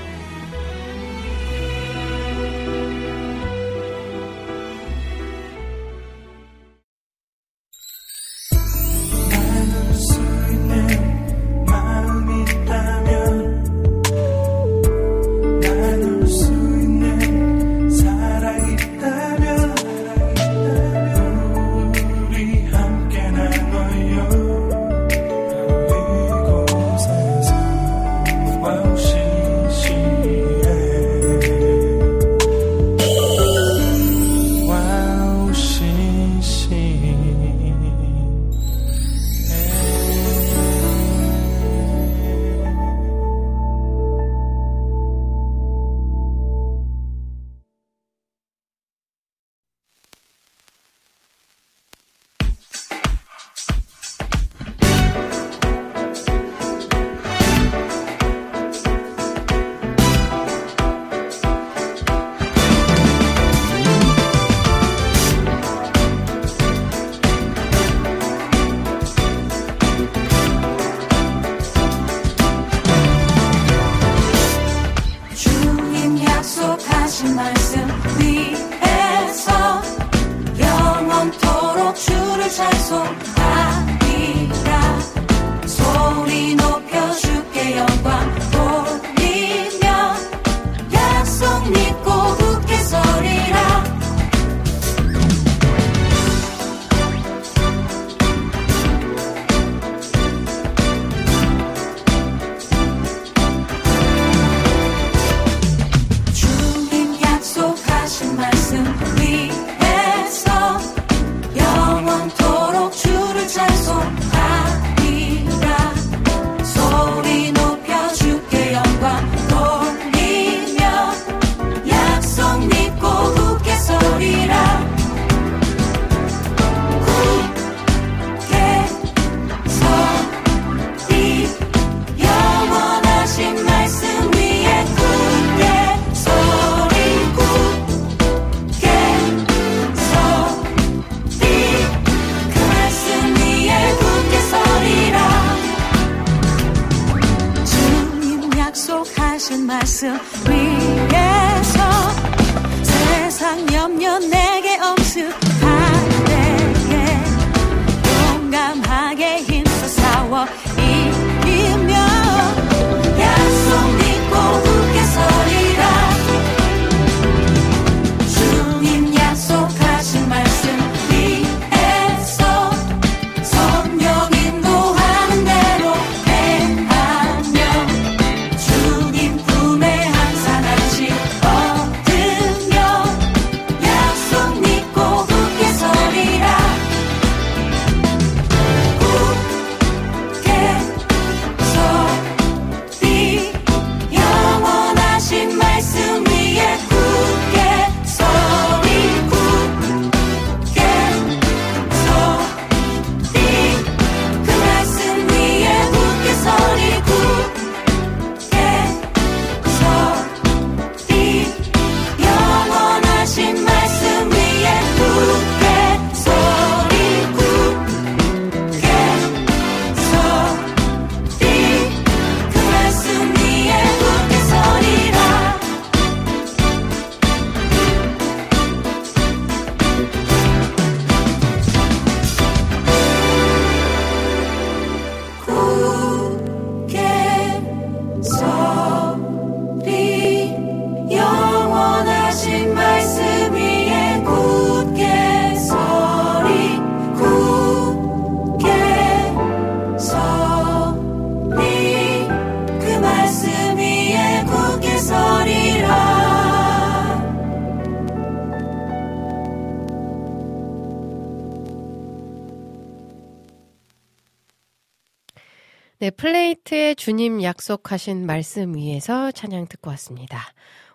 주님 약속하신 말씀 위에서 찬양 듣고 왔습니다.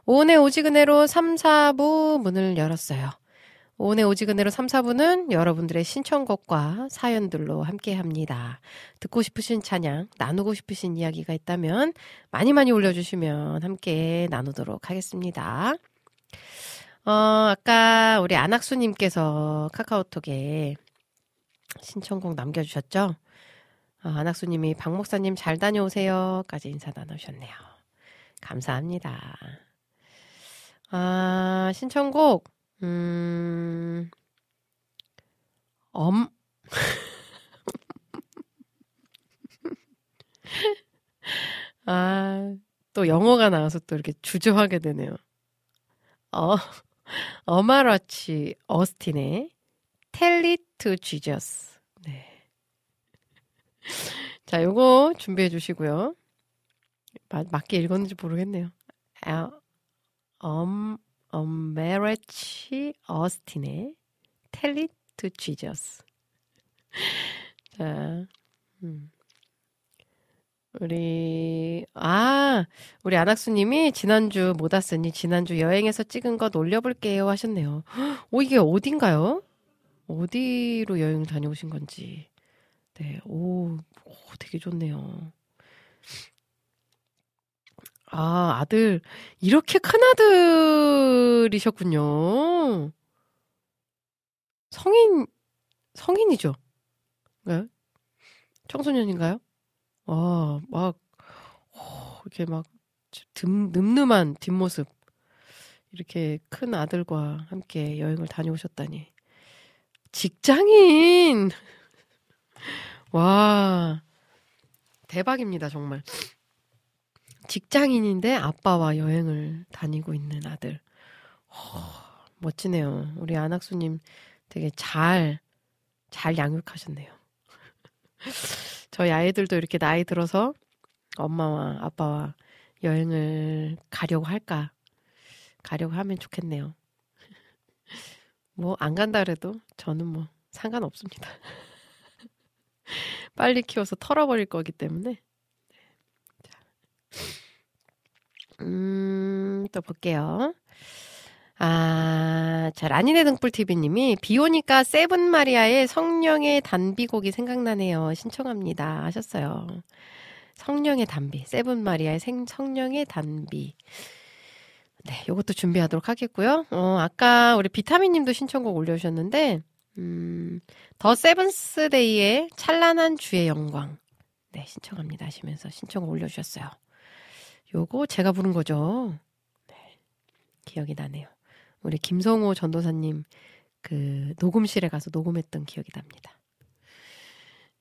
오은의 오지근해로 3, 4부 문을 열었어요. 오은의 오지근해로 3, 4부는 여러분들의 신청곡과 사연들로 함께 합니다. 듣고 싶으신 찬양, 나누고 싶으신 이야기가 있다면 많이 많이 올려주시면 함께 나누도록 하겠습니다. 어, 아까 우리 안학수님께서 카카오톡에 신청곡 남겨주셨죠? 아, 안학수님이 박 목사님 잘 다녀오세요까지 인사 나누셨네요. 감사합니다. 아, 신청곡, 음, 엄, 아, 또 영어가 나와서 또 이렇게 주저하게 되네요. 어, 어마라치 어스틴의 Tell it to Jesus. 네. 자, 요거 준비해 주시고요. 맞, 맞게 읽었는지 모르겠네요. 아, 엄, 엄메레치 어스틴의 Tell it to Jesus. 자, 음. 우리, 아, 우리 안학수님이 지난주 못 왔으니 지난주 여행에서 찍은 것 올려볼게요 하셨네요. 오, 이게 어딘가요? 어디로 여행 다녀오신 건지. 네, 오, 오, 되게 좋네요. 아, 아들, 이렇게 큰 아들이셨군요. 성인, 성인이죠? 네? 청소년인가요? 와, 막, 오, 이렇게 막, 듬, 늠름한 뒷모습. 이렇게 큰 아들과 함께 여행을 다녀오셨다니. 직장인! 와, 대박입니다, 정말. 직장인인데 아빠와 여행을 다니고 있는 아들. 허, 멋지네요. 우리 안학수님 되게 잘, 잘 양육하셨네요. 저희 아이들도 이렇게 나이 들어서 엄마와 아빠와 여행을 가려고 할까? 가려고 하면 좋겠네요. 뭐, 안 간다 그래도 저는 뭐 상관없습니다. 빨리 키워서 털어버릴 거기 때문에. 음, 또 볼게요. 아, 자, 라니네 등불TV님이 비 오니까 세븐 마리아의 성령의 단비곡이 생각나네요. 신청합니다. 하셨어요. 성령의 단비. 세븐 마리아의 생, 성령의 단비. 네, 요것도 준비하도록 하겠고요. 어, 아까 우리 비타민 님도 신청곡 올려주셨는데, 음, The Seventh Day의 찬란한 주의 영광. 네, 신청합니다 하시면서 신청을 올려주셨어요. 요거 제가 부른 거죠. 네. 기억이 나네요. 우리 김성호 전도사님 그 녹음실에 가서 녹음했던 기억이 납니다.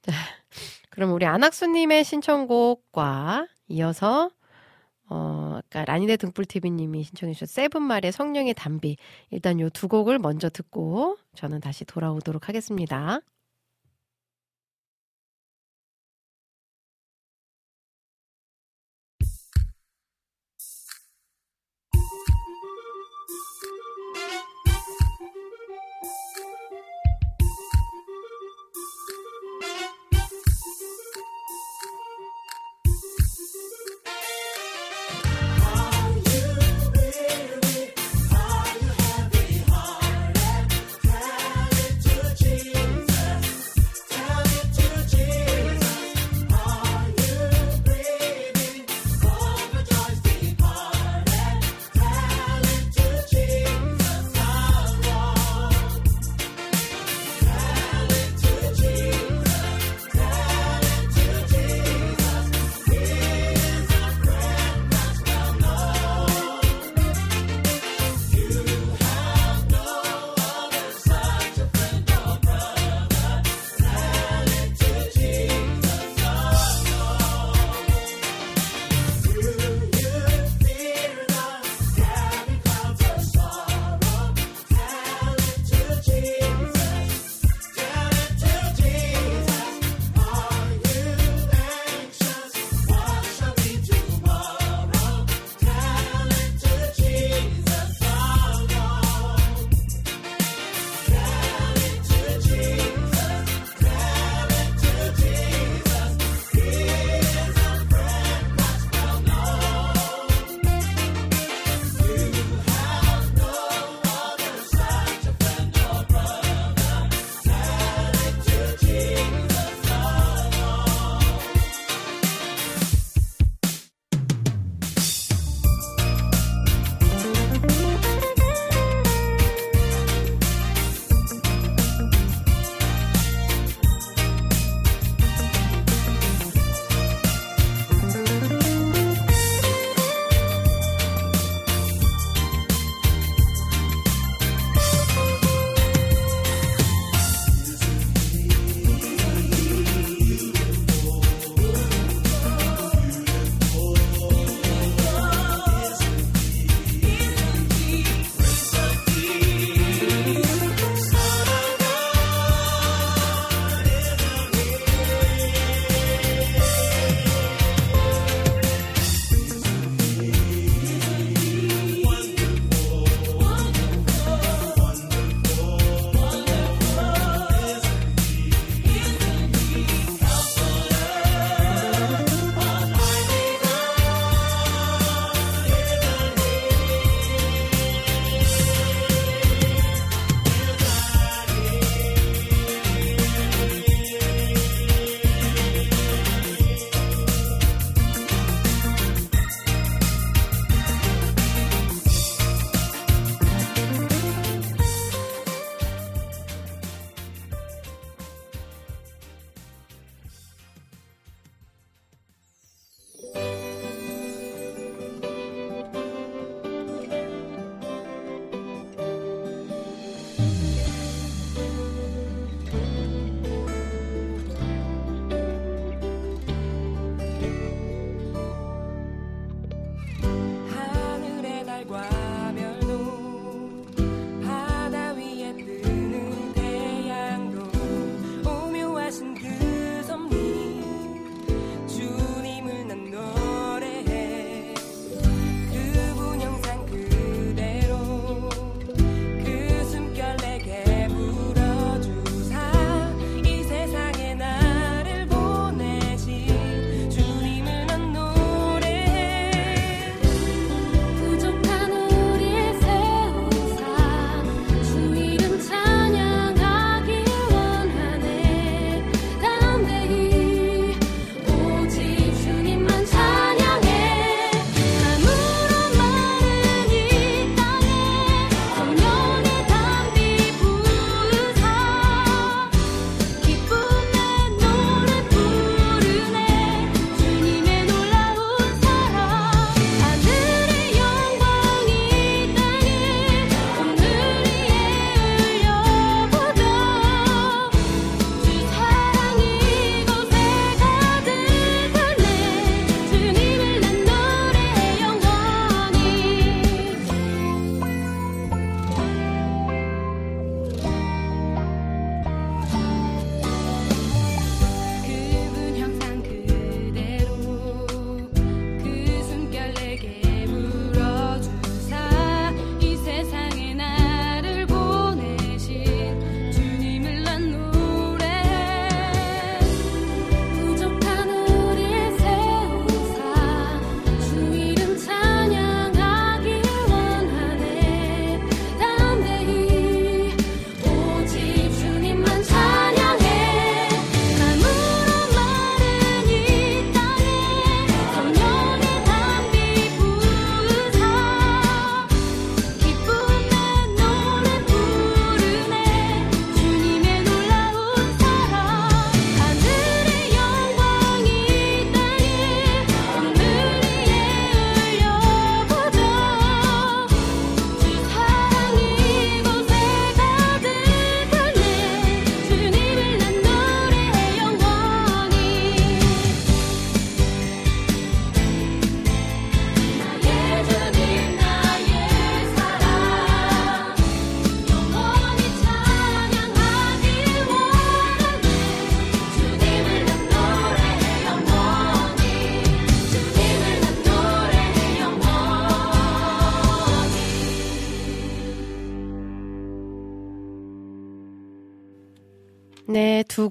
자, 그럼 우리 안학수님의 신청곡과 이어서 어, 아까 라니네 등불TV님이 신청해주신 세븐말의 성령의 담비. 일단 요 두 곡을 먼저 듣고 저는 다시 돌아오도록 하겠습니다.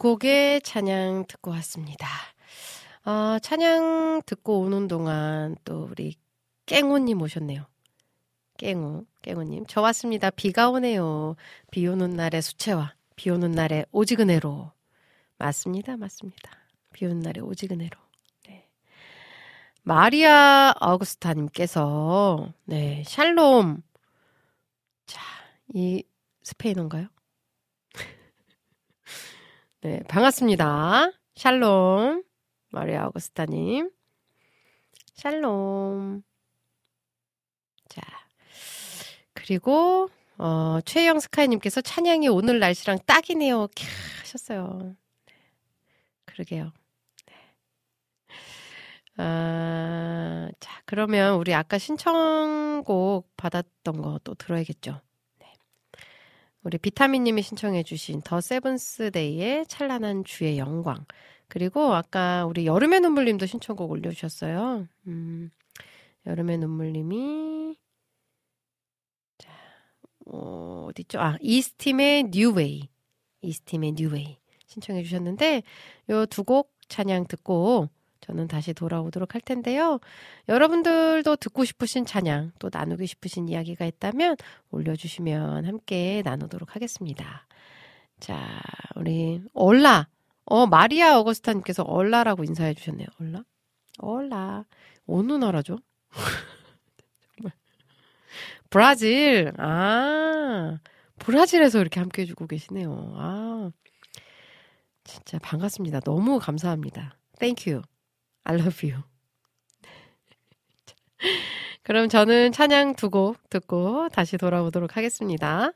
곡의 찬양 듣고 왔습니다. 어, 찬양 듣고 오는 동안 또 우리 깽호님 오셨네요. 깽호, 깽호님. 저 왔습니다. 비가 오네요. 비 오는 날의 수채화, 비 오는 날의 오지근해로. 맞습니다, 맞습니다. 비 오는 날의 오지근해로. 네. 마리아 아우구스타님께서, 네, 샬롬. 자, 이 스페인어인가요? 네, 반갑습니다. 샬롬. 마리아 아우구스타님. 샬롬. 자. 그리고, 어, 최영 스카이님께서 찬양이 오늘 날씨랑 딱이네요. 캬, 하셨어요. 네. 그러게요. 네. 아, 자, 그러면 우리 아까 신청곡 받았던 거 또 들어야겠죠. 네. 우리 비타민님이 신청해주신 The Seventh Day의 찬란한 주의 영광. 그리고 아까 우리 여름의 눈물님도 신청곡 올려주셨어요. 음, 여름의 눈물님이 자, 어, 어디죠? 아, 이스팀의 New Way. 이스팀의 New Way 신청해 주셨는데 요 두 곡 찬양 듣고 저는 다시 돌아오도록 할 텐데요. 여러분들도 듣고 싶으신 찬양 또 나누고 싶으신 이야기가 있다면 올려주시면 함께 나누도록 하겠습니다. 자, 우리 얼라 어 마리아 어거스타님께서 얼라라고 인사해 주셨네요. 얼라? 얼라 어느 나라죠? 정말 브라질 아 브라질에서 이렇게 함께 해주고 계시네요. 아 진짜 반갑습니다. 너무 감사합니다. You. I love you. 그럼 저는 찬양 두 곡 듣고 다시 돌아오도록 하겠습니다.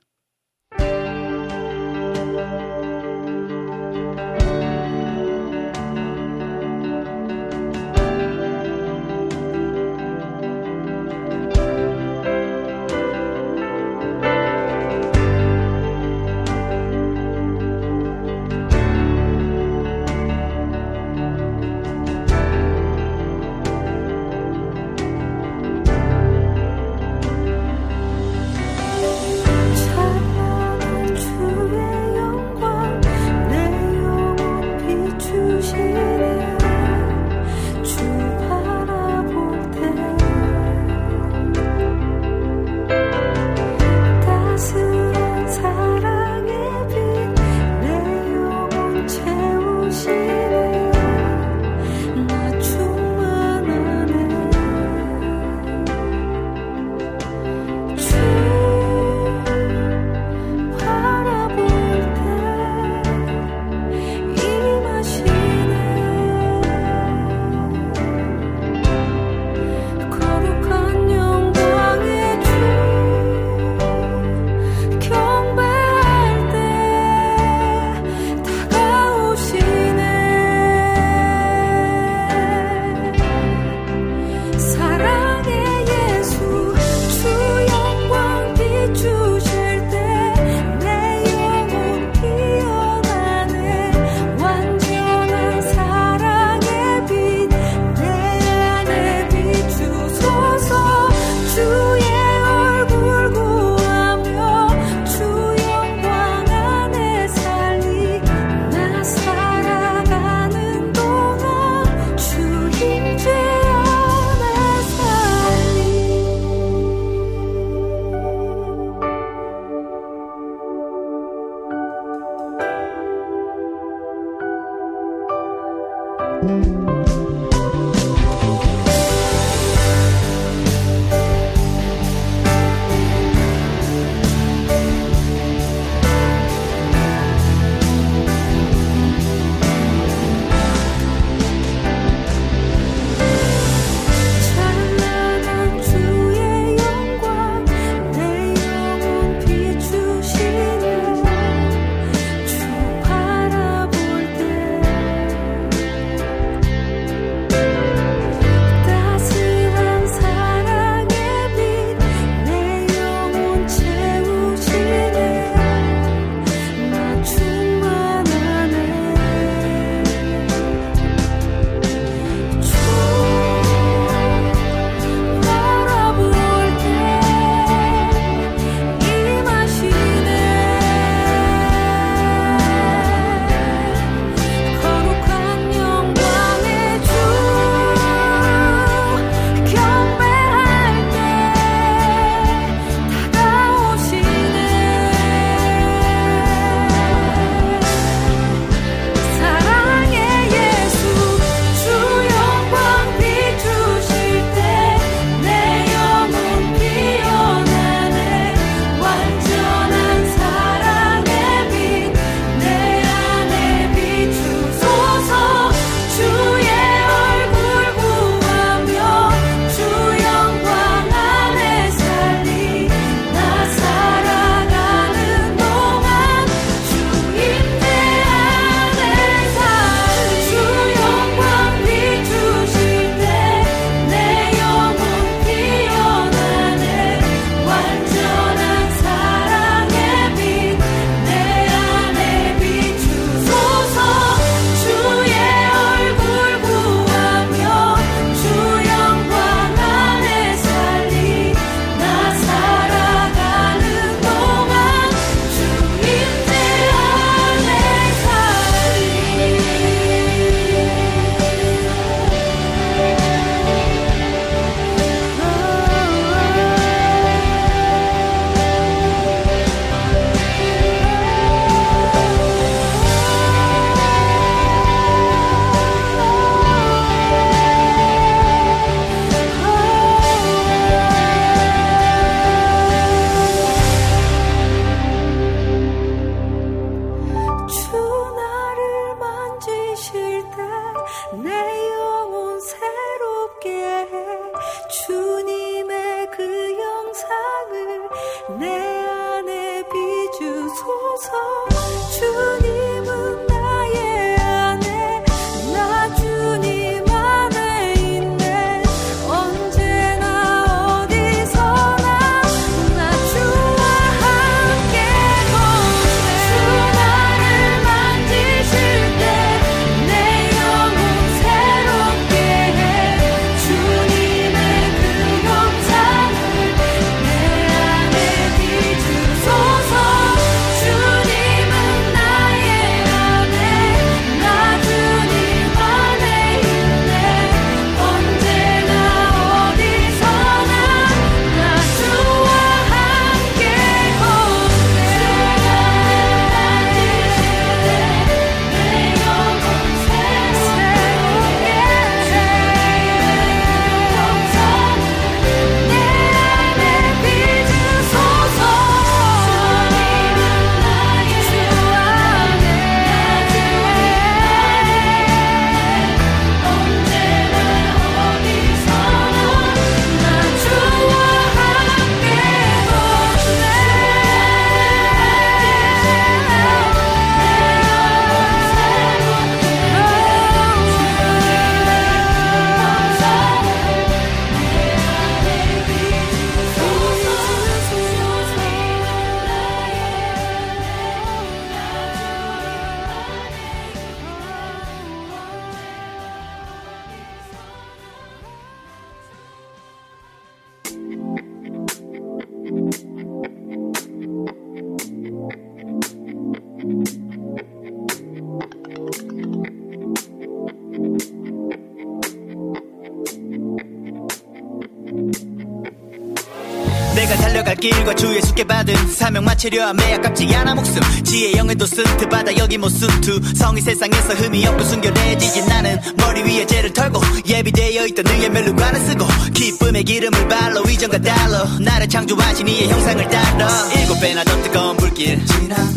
사명 마치려 함에 아깝지 않아 목숨. 지혜 영에도 쓴트 받아 여기 못 순투 성이 세상에서 흠이 없고 순결해지지 나는 머리 위에 죄를 털고 예비되어 있던 의의 멜로관을 쓰고 기쁨의 기름을 발로 이전과 달러. 나를 창조하신 이의 형상을 따라. 일곱 배나 더 뜨거운 불길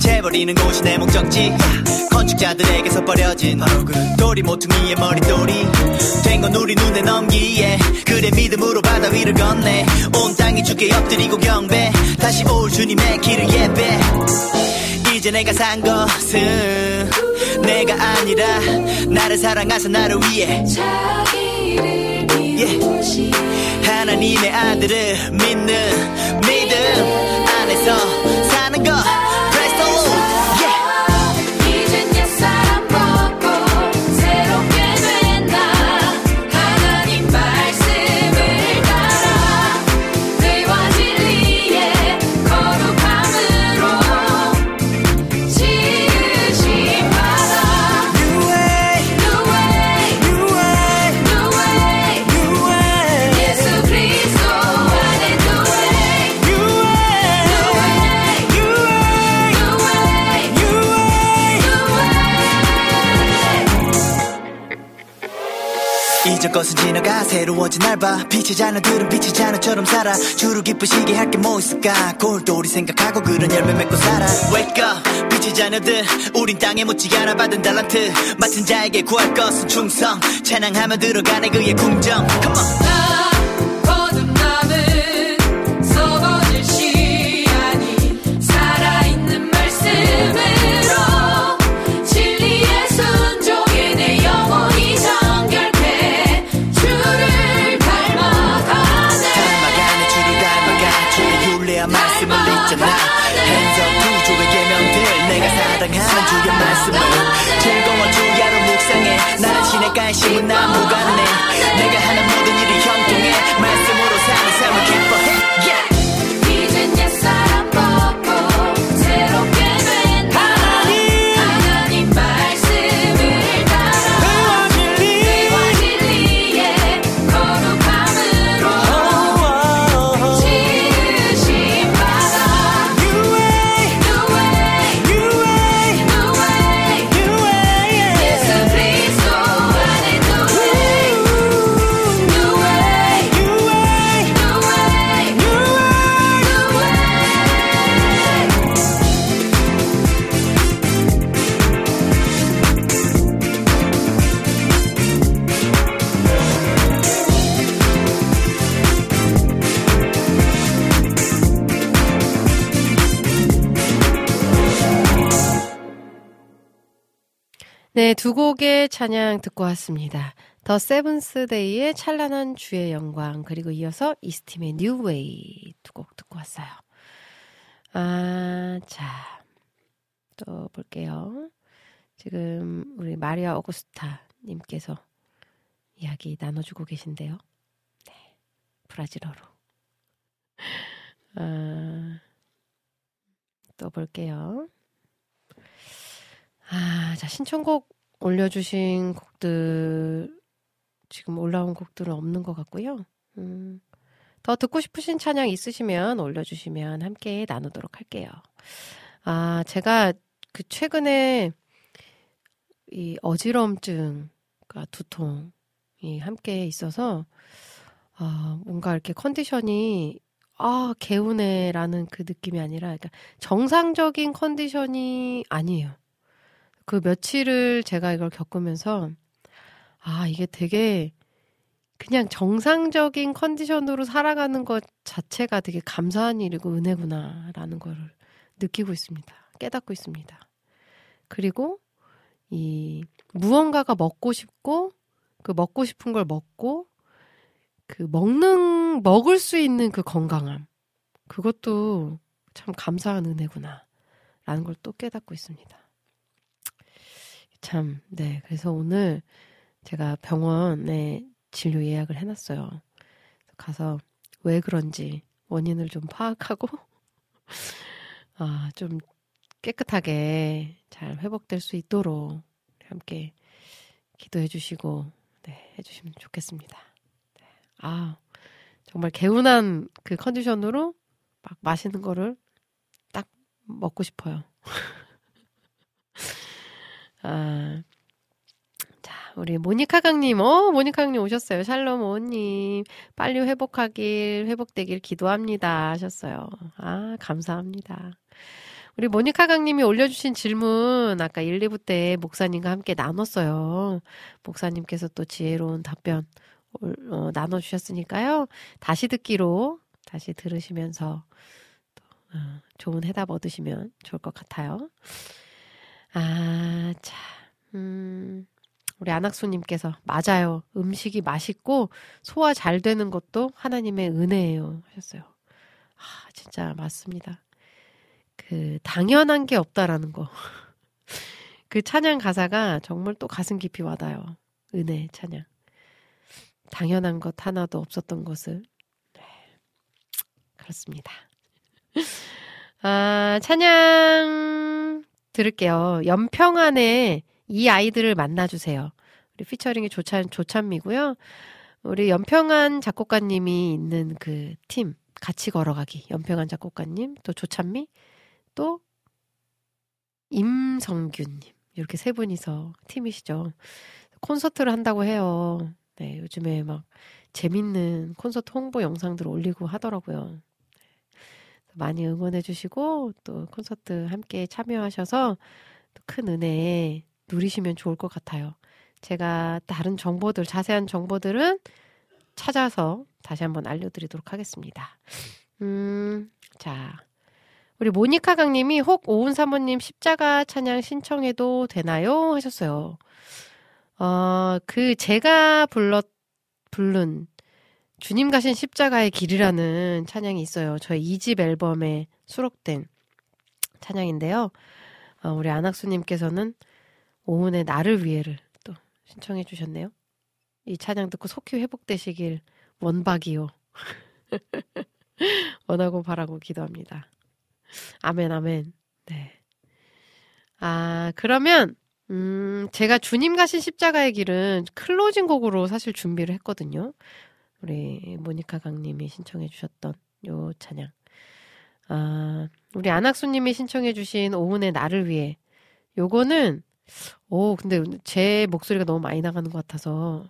재버리는 곳이 내 목적지 건축자들에게서 버려진 돌이 모퉁이의 머리돌이. 된 건 우리 눈에 넘기에 그래 믿음으로 바다 위를 건네. 온 땅이 주께 엎드리고 경배. 다시 올 주님의 길을 예배. 이제 내가 산 것은 내가 아니라 나를 사랑하사 나를 위해. 예. 하나님의 아들을 믿는 믿음 안에서 사는 것 이전 것은 지나가. 새로워진 날봐 빛의 자녀들은 빛의 자녀처럼 살아. 주로 기쁘시게 할 게 뭐 있을까? 골똘히 생각하고 그런 열매 맺고 살아. Wake up. 빛의 자녀들. 우린 땅에 묻지 않아 받은 달란트. 맡은 자에게 구할 것은 충성. 찬양하며 들어가네 그의 궁정. Come on 시내가에 심은 나무 같네. 내가 하는 네, 두 곡의 찬양 듣고 왔습니다. The Seventh Day의 찬란한 주의 영광 그리고 이어서 이스팀의 New Way 두 곡 듣고 왔어요. 아, 자. 또 볼게요. 지금 우리 마리아 오구스타 님께서 이야기 나눠주고 계신데요. 네. 브라질어로. 아, 또 볼게요. 아, 자, 신청곡 올려주신 곡들, 지금 올라온 곡들은 없는 것 같고요. 음, 더 듣고 싶으신 찬양 있으시면 올려주시면 함께 나누도록 할게요. 아, 제가 그 최근에 이 어지럼증과 두통이 함께 있어서, 아, 뭔가 이렇게 컨디션이 아, 개운해라는 그 느낌이 아니라, 그러니까 정상적인 컨디션이 아니에요. 그 며칠을 제가 이걸 겪으면서, 아, 이게 되게 그냥 정상적인 컨디션으로 살아가는 것 자체가 되게 감사한 일이고 은혜구나라는 거를 느끼고 있습니다. 깨닫고 있습니다. 그리고 이 무언가가 먹고 싶고, 그 먹고 싶은 걸 먹고, 그 먹는 먹을 수 있는 그 건강함 그것도 참 감사한 은혜구나 라는 걸 또 깨닫고 있습니다. 참, 네. 그래서 오늘 제가 병원에 진료 예약을 해놨어요. 가서 왜 그런지 원인을 좀 파악하고, 아, 좀 깨끗하게 잘 회복될 수 있도록 함께 기도해 주시고, 네, 해 주시면 좋겠습니다. 아, 정말 개운한 그 컨디션으로 막 맛있는 거를 딱 먹고 싶어요. 아, 자, 우리 모니카 강님, 어, 모니카 강님 오셨어요. 샬롬 오님, 빨리 회복하길, 회복되길 기도합니다. 하셨어요. 아, 감사합니다. 우리 모니카 강님이 올려주신 질문, 아까 1, 2부 때 목사님과 함께 나눴어요. 목사님께서 또 지혜로운 답변 올- 어, 나눠주셨으니까요. 다시 듣기로, 다시 들으시면서 또, 어, 좋은 해답 얻으시면 좋을 것 같아요. 아, 자, 음, 우리 안학수님께서 맞아요. 음식이 맛있고 소화 잘 되는 것도 하나님의 은혜예요. 하셨어요. 아, 진짜 맞습니다. 그 당연한 게 없다라는 거. 그 찬양 가사가 정말 또 가슴 깊이 와닿아요. 은혜 찬양. 당연한 것 하나도 없었던 것을. 네. 그렇습니다. 아, 찬양 들을게요. 연평안에 이 아이들을 만나주세요. 우리 피처링이 조찬, 조찬미고요. 우리 연평안 작곡가님이 있는 그 팀, 같이 걸어가기. 연평안 작곡가님, 또 조찬미, 또 임성균님. 이렇게 세 분이서 팀이시죠. 콘서트를 한다고 해요. 네, 요즘에 막 재밌는 콘서트 홍보 영상들 올리고 하더라고요. 많이 응원해 주시고 또 콘서트 함께 참여하셔서 또큰 은혜 누리시면 좋을 것 같아요. 제가 다른 정보들, 자세한 정보들은 찾아서 다시 한번 알려드리도록 하겠습니다. 음, 자. 우리 모니카 강님이 혹 오은 사모님 십자가 찬양 신청해도 되나요? 하셨어요. 어, 그 제가 불렀, 부른 주님 가신 십자가의 길이라는 찬양이 있어요. 저희 2집 앨범에 수록된 찬양인데요. 어, 우리 안학수님께서는 오은의 나를 위해를 또 신청해 주셨네요. 이 찬양 듣고 속히 회복되시길 원박이요. 원하고 바라고 기도합니다. 아멘, 아멘. 네. 아, 그러면, 음, 제가 주님 가신 십자가의 길은 클로징 곡으로 사실 준비를 했거든요. 우리 모니카 강님이 신청해 주셨던 요 찬양. 아, 우리 안학수님이 신청해 주신 오은의 나를 위해. 요거는, 오, 근데 제 목소리가 너무 많이 나가는 것 같아서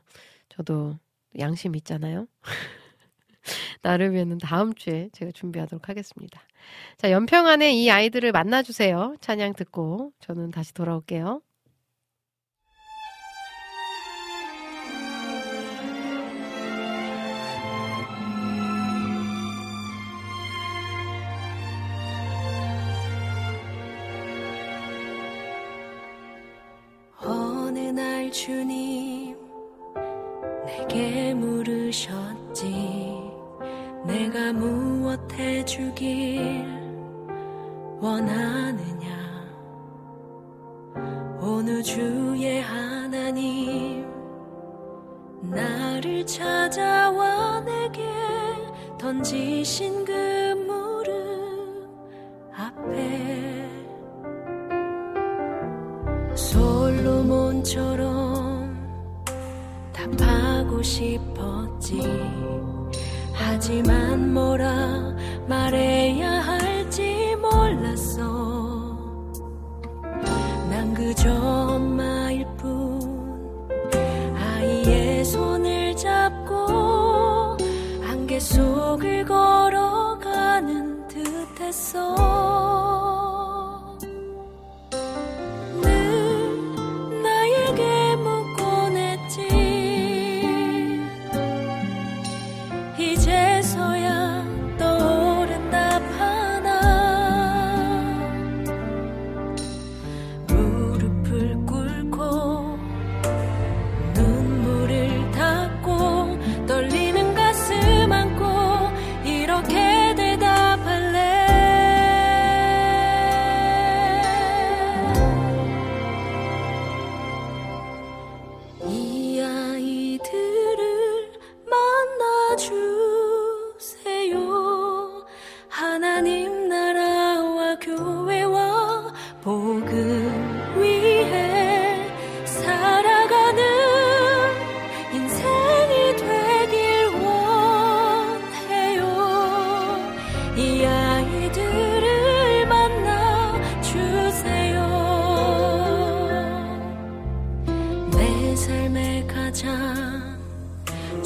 저도 양심 있잖아요. 나를 위해는 다음 주에 제가 준비하도록 하겠습니다. 자, 연평안에 이 아이들을 만나주세요. 찬양 듣고 저는 다시 돌아올게요. 주님 내게 물으셨지. 내가 무엇 해주길 원하느냐? 어느 주의 하나님 나를 찾아와 내게 던지신 그 무릎 앞에 솔로몬처럼 답 싶었지. 하지만 뭐라 말해야 할지 몰랐어. 난 그저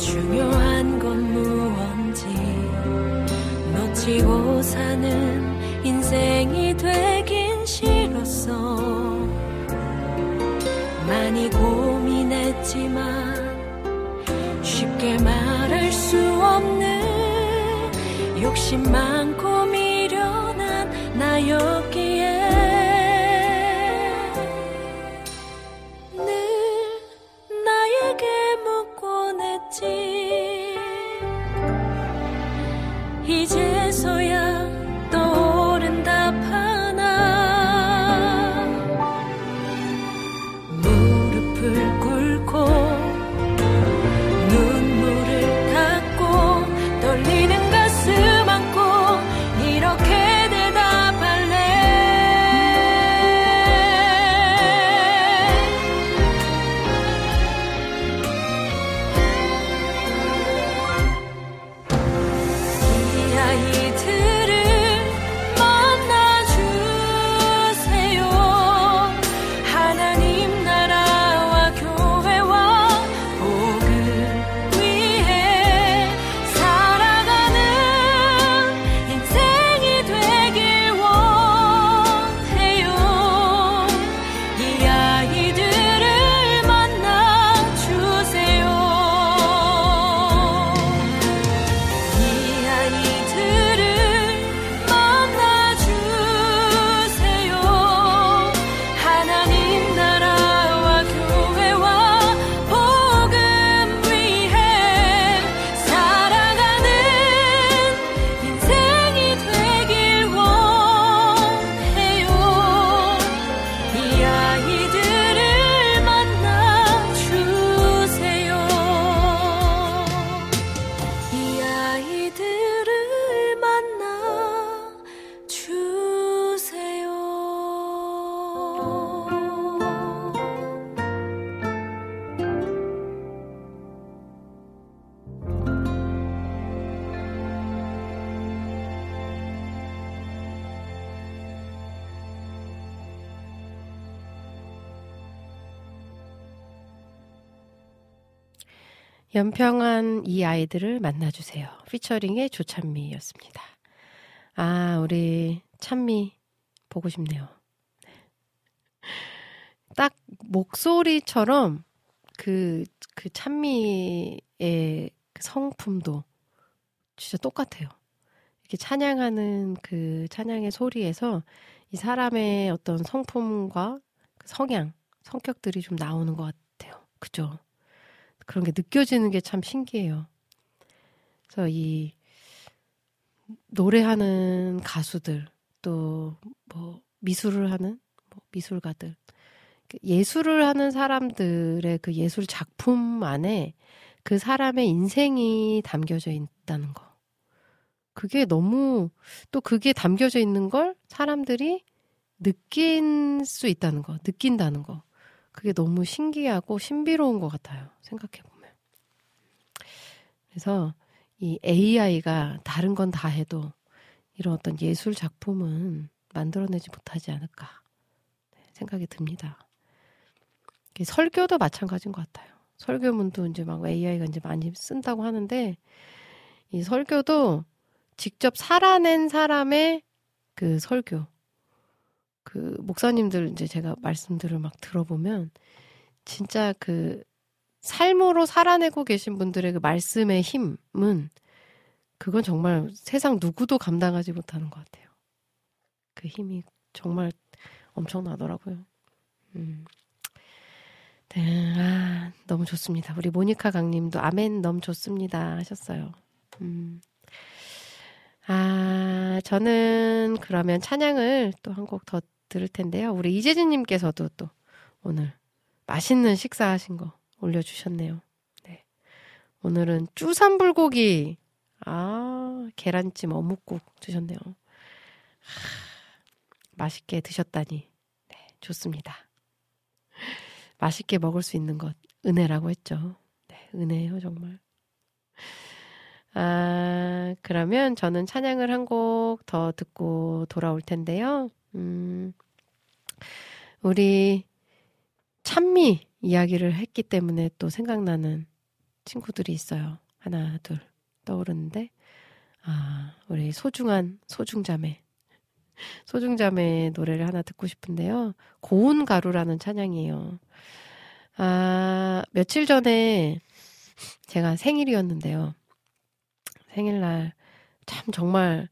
중요한 건 무언지 놓치고 사는 인생이 되긴 싫었어. 많이 고민했지만 쉽게 말할 수 없는 욕심 많고 아이들을 만나주세요. 피처링의 조찬미였습니다. 아, 우리 찬미 보고 싶네요. 딱 목소리처럼 그, 그 찬미의 그 성품도 진짜 똑같아요. 이렇게 찬양하는 그 찬양의 소리에서 이 사람의 어떤 성품과 그 성향, 성격들이 좀 나오는 것 같아요. 그죠? 그런 게 느껴지는 게 참 신기해요. 그래서 이 노래하는 가수들 또 뭐 미술을 하는 뭐 미술가들 그 예술을 하는 사람들의 그 예술 작품 안에 그 사람의 인생이 담겨져 있다는 거. 그게 너무 또 그게 담겨져 있는 걸 사람들이 느낄 수 있다는 거, 느낀다는 거. 그게 너무 신기하고 신비로운 것 같아요. 생각해 보면. 그래서 이 AI가 다른 건 다 해도 이런 어떤 예술 작품은 만들어내지 못하지 않을까 생각이 듭니다. 설교도 마찬가지인 것 같아요. 설교문도 이제 막 AI가 이제 많이 쓴다고 하는데 이 설교도 직접 살아낸 사람의 그 설교 그 목사님들 이제 제가 말씀들을 막 들어보면 진짜 그 삶으로 살아내고 계신 분들의 그 말씀의 힘은 그건 정말 세상 누구도 감당하지 못하는 것 같아요. 그 힘이 정말 엄청나더라고요. 음. 네, 아, 너무 좋습니다. 우리 모니카 강님도 아멘 너무 좋습니다 하셨어요. 음. 아, 저는 그러면 찬양을 또 한 곡 더 들을 텐데요. 우리 이재진님께서도 또 오늘 맛있는 식사하신 거 올려주셨네요. 네. 오늘은 쭈삼불고기, 아, 계란찜 어묵국 주셨네요. 하, 맛있게 드셨다니. 네, 좋습니다. 맛있게 먹을 수 있는 것, 은혜라고 했죠. 네, 은혜예요, 정말. 아, 그러면 저는 찬양을 한 곡 더 듣고 돌아올 텐데요. 음, 우리 찬미 이야기를 했기 때문에 또 생각나는 친구들이 있어요. 하나, 둘 떠오르는데. 아, 우리 소중한 소중자매. 소중자매 노래를 하나 듣고 싶은데요. 고운 가루라는 찬양이에요. 아, 며칠 전에 제가 생일이었는데요. 생일날 참 정말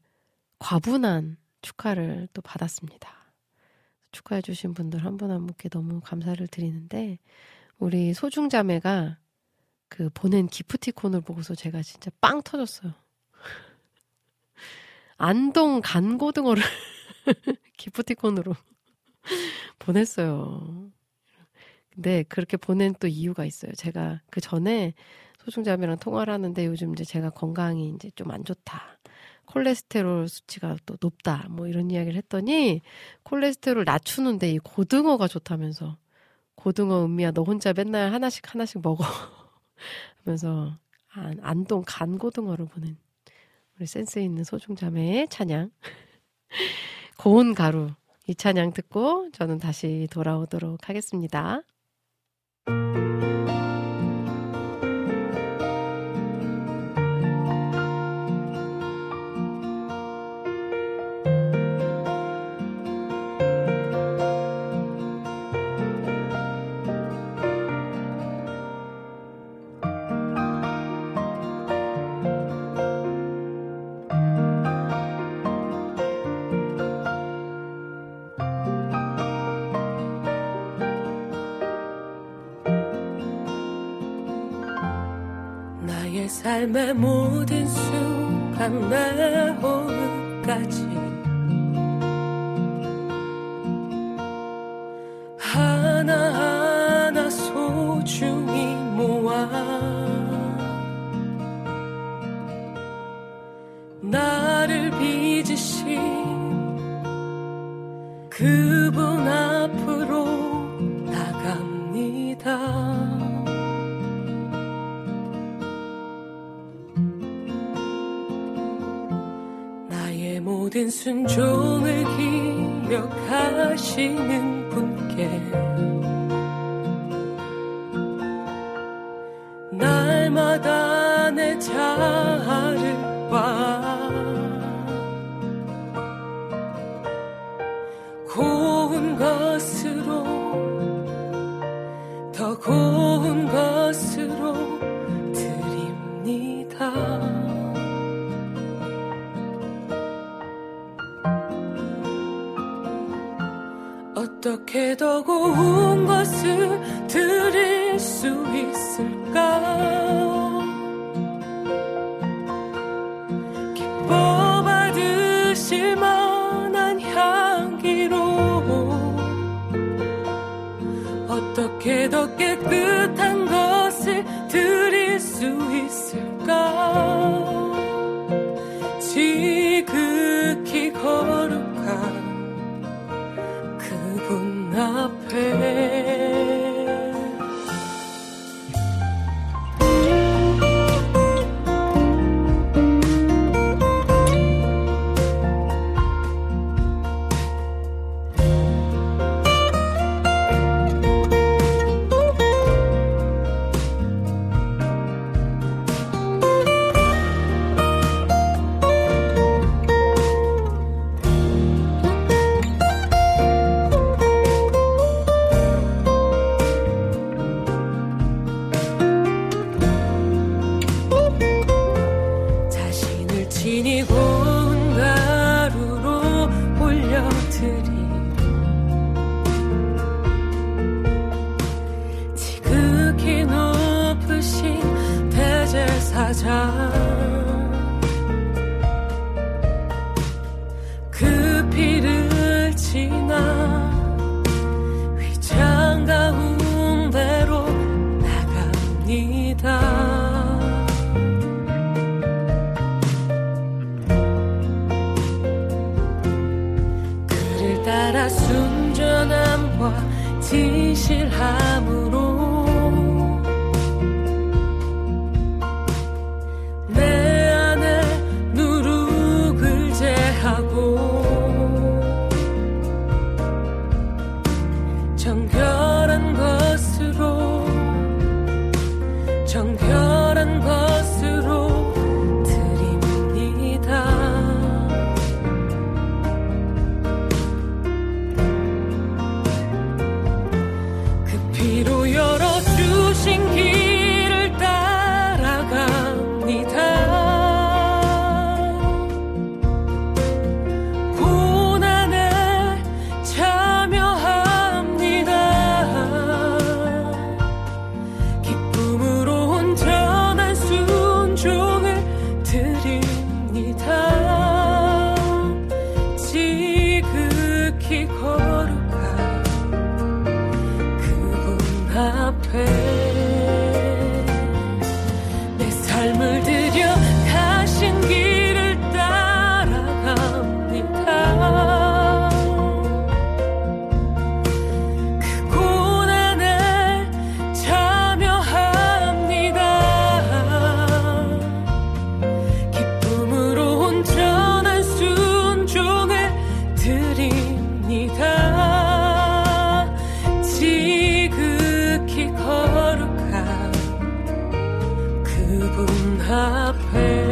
과분한 축하를 또 받았습니다. 축하해 주신 분들 한 분 한 분께 너무 감사를 드리는데, 우리 소중자매가 그 보낸 기프티콘을 보고서 제가 진짜 빵 터졌어요. 안동 간고등어를 기프티콘으로 보냈어요. 근데 그렇게 보낸 또 이유가 있어요. 제가 그 전에 소중자매랑 통화를 하는데 요즘 이제 제가 건강이 이제 좀 안 좋다. 콜레스테롤 수치가 또 높다. 뭐 이런 이야기를 했더니 콜레스테롤 낮추는데 이 고등어가 좋다면서 고등어 은미야 너 혼자 맨날 하나씩 하나씩 먹어 하면서 안, 안동 간고등어를 보낸 우리 센스 있는 소중자매의 찬양 고운 가루 이 찬양 듣고 저는 다시 돌아오도록 하겠습니다. 삶의 모든 순간 내 호흡까지 순종을 기억하시는 분께 날마다 어떻게 더 고운 것을 드릴 수 있을까? 기뻐 받으실 만한 향기로 어떻게 더 깨끗한 드립니다. 지극히 거룩한 그분 앞에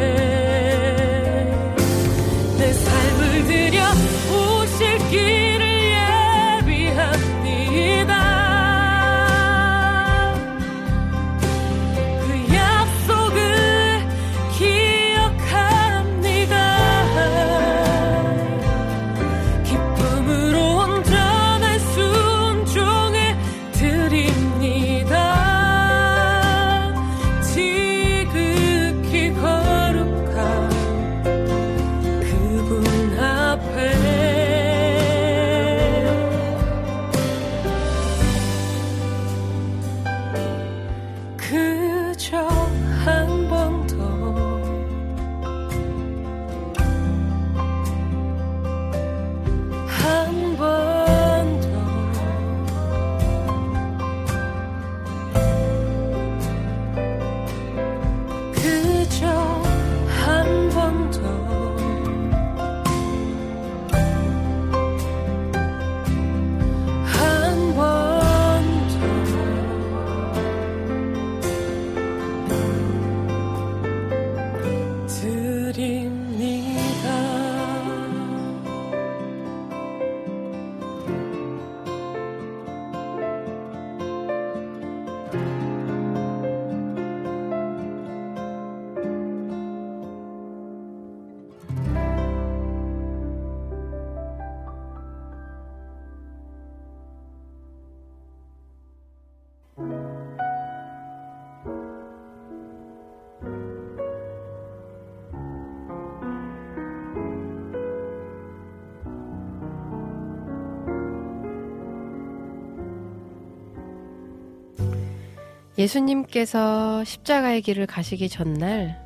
예수님께서 십자가의 길을 가시기 전날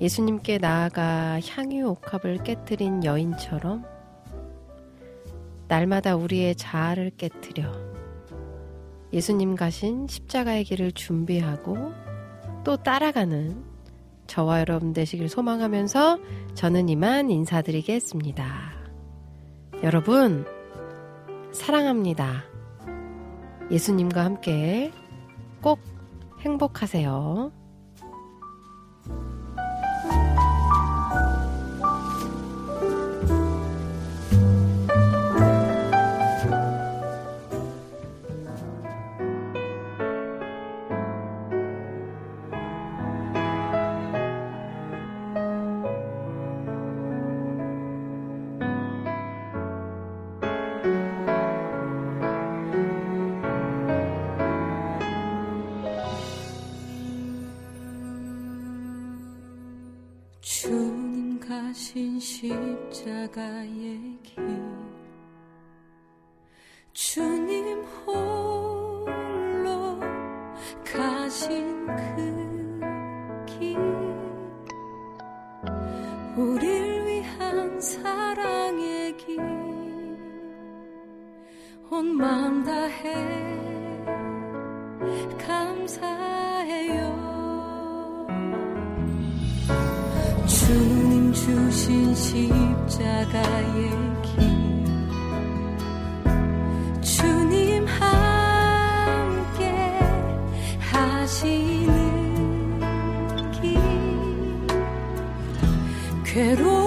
예수님께 나아가 향유 옥합을 깨뜨린 여인처럼 날마다 우리의 자아를 깨뜨려 예수님 가신 십자가의 길을 준비하고 또 따라가는 저와 여러분 되시길 소망하면서 저는 이만 인사드리겠습니다. 여러분, 사랑합니다. 예수님과 함께 꼭 행복하세요. 십자가의 길 십자가의 길. 주님 함께 하시는 길. 괴로우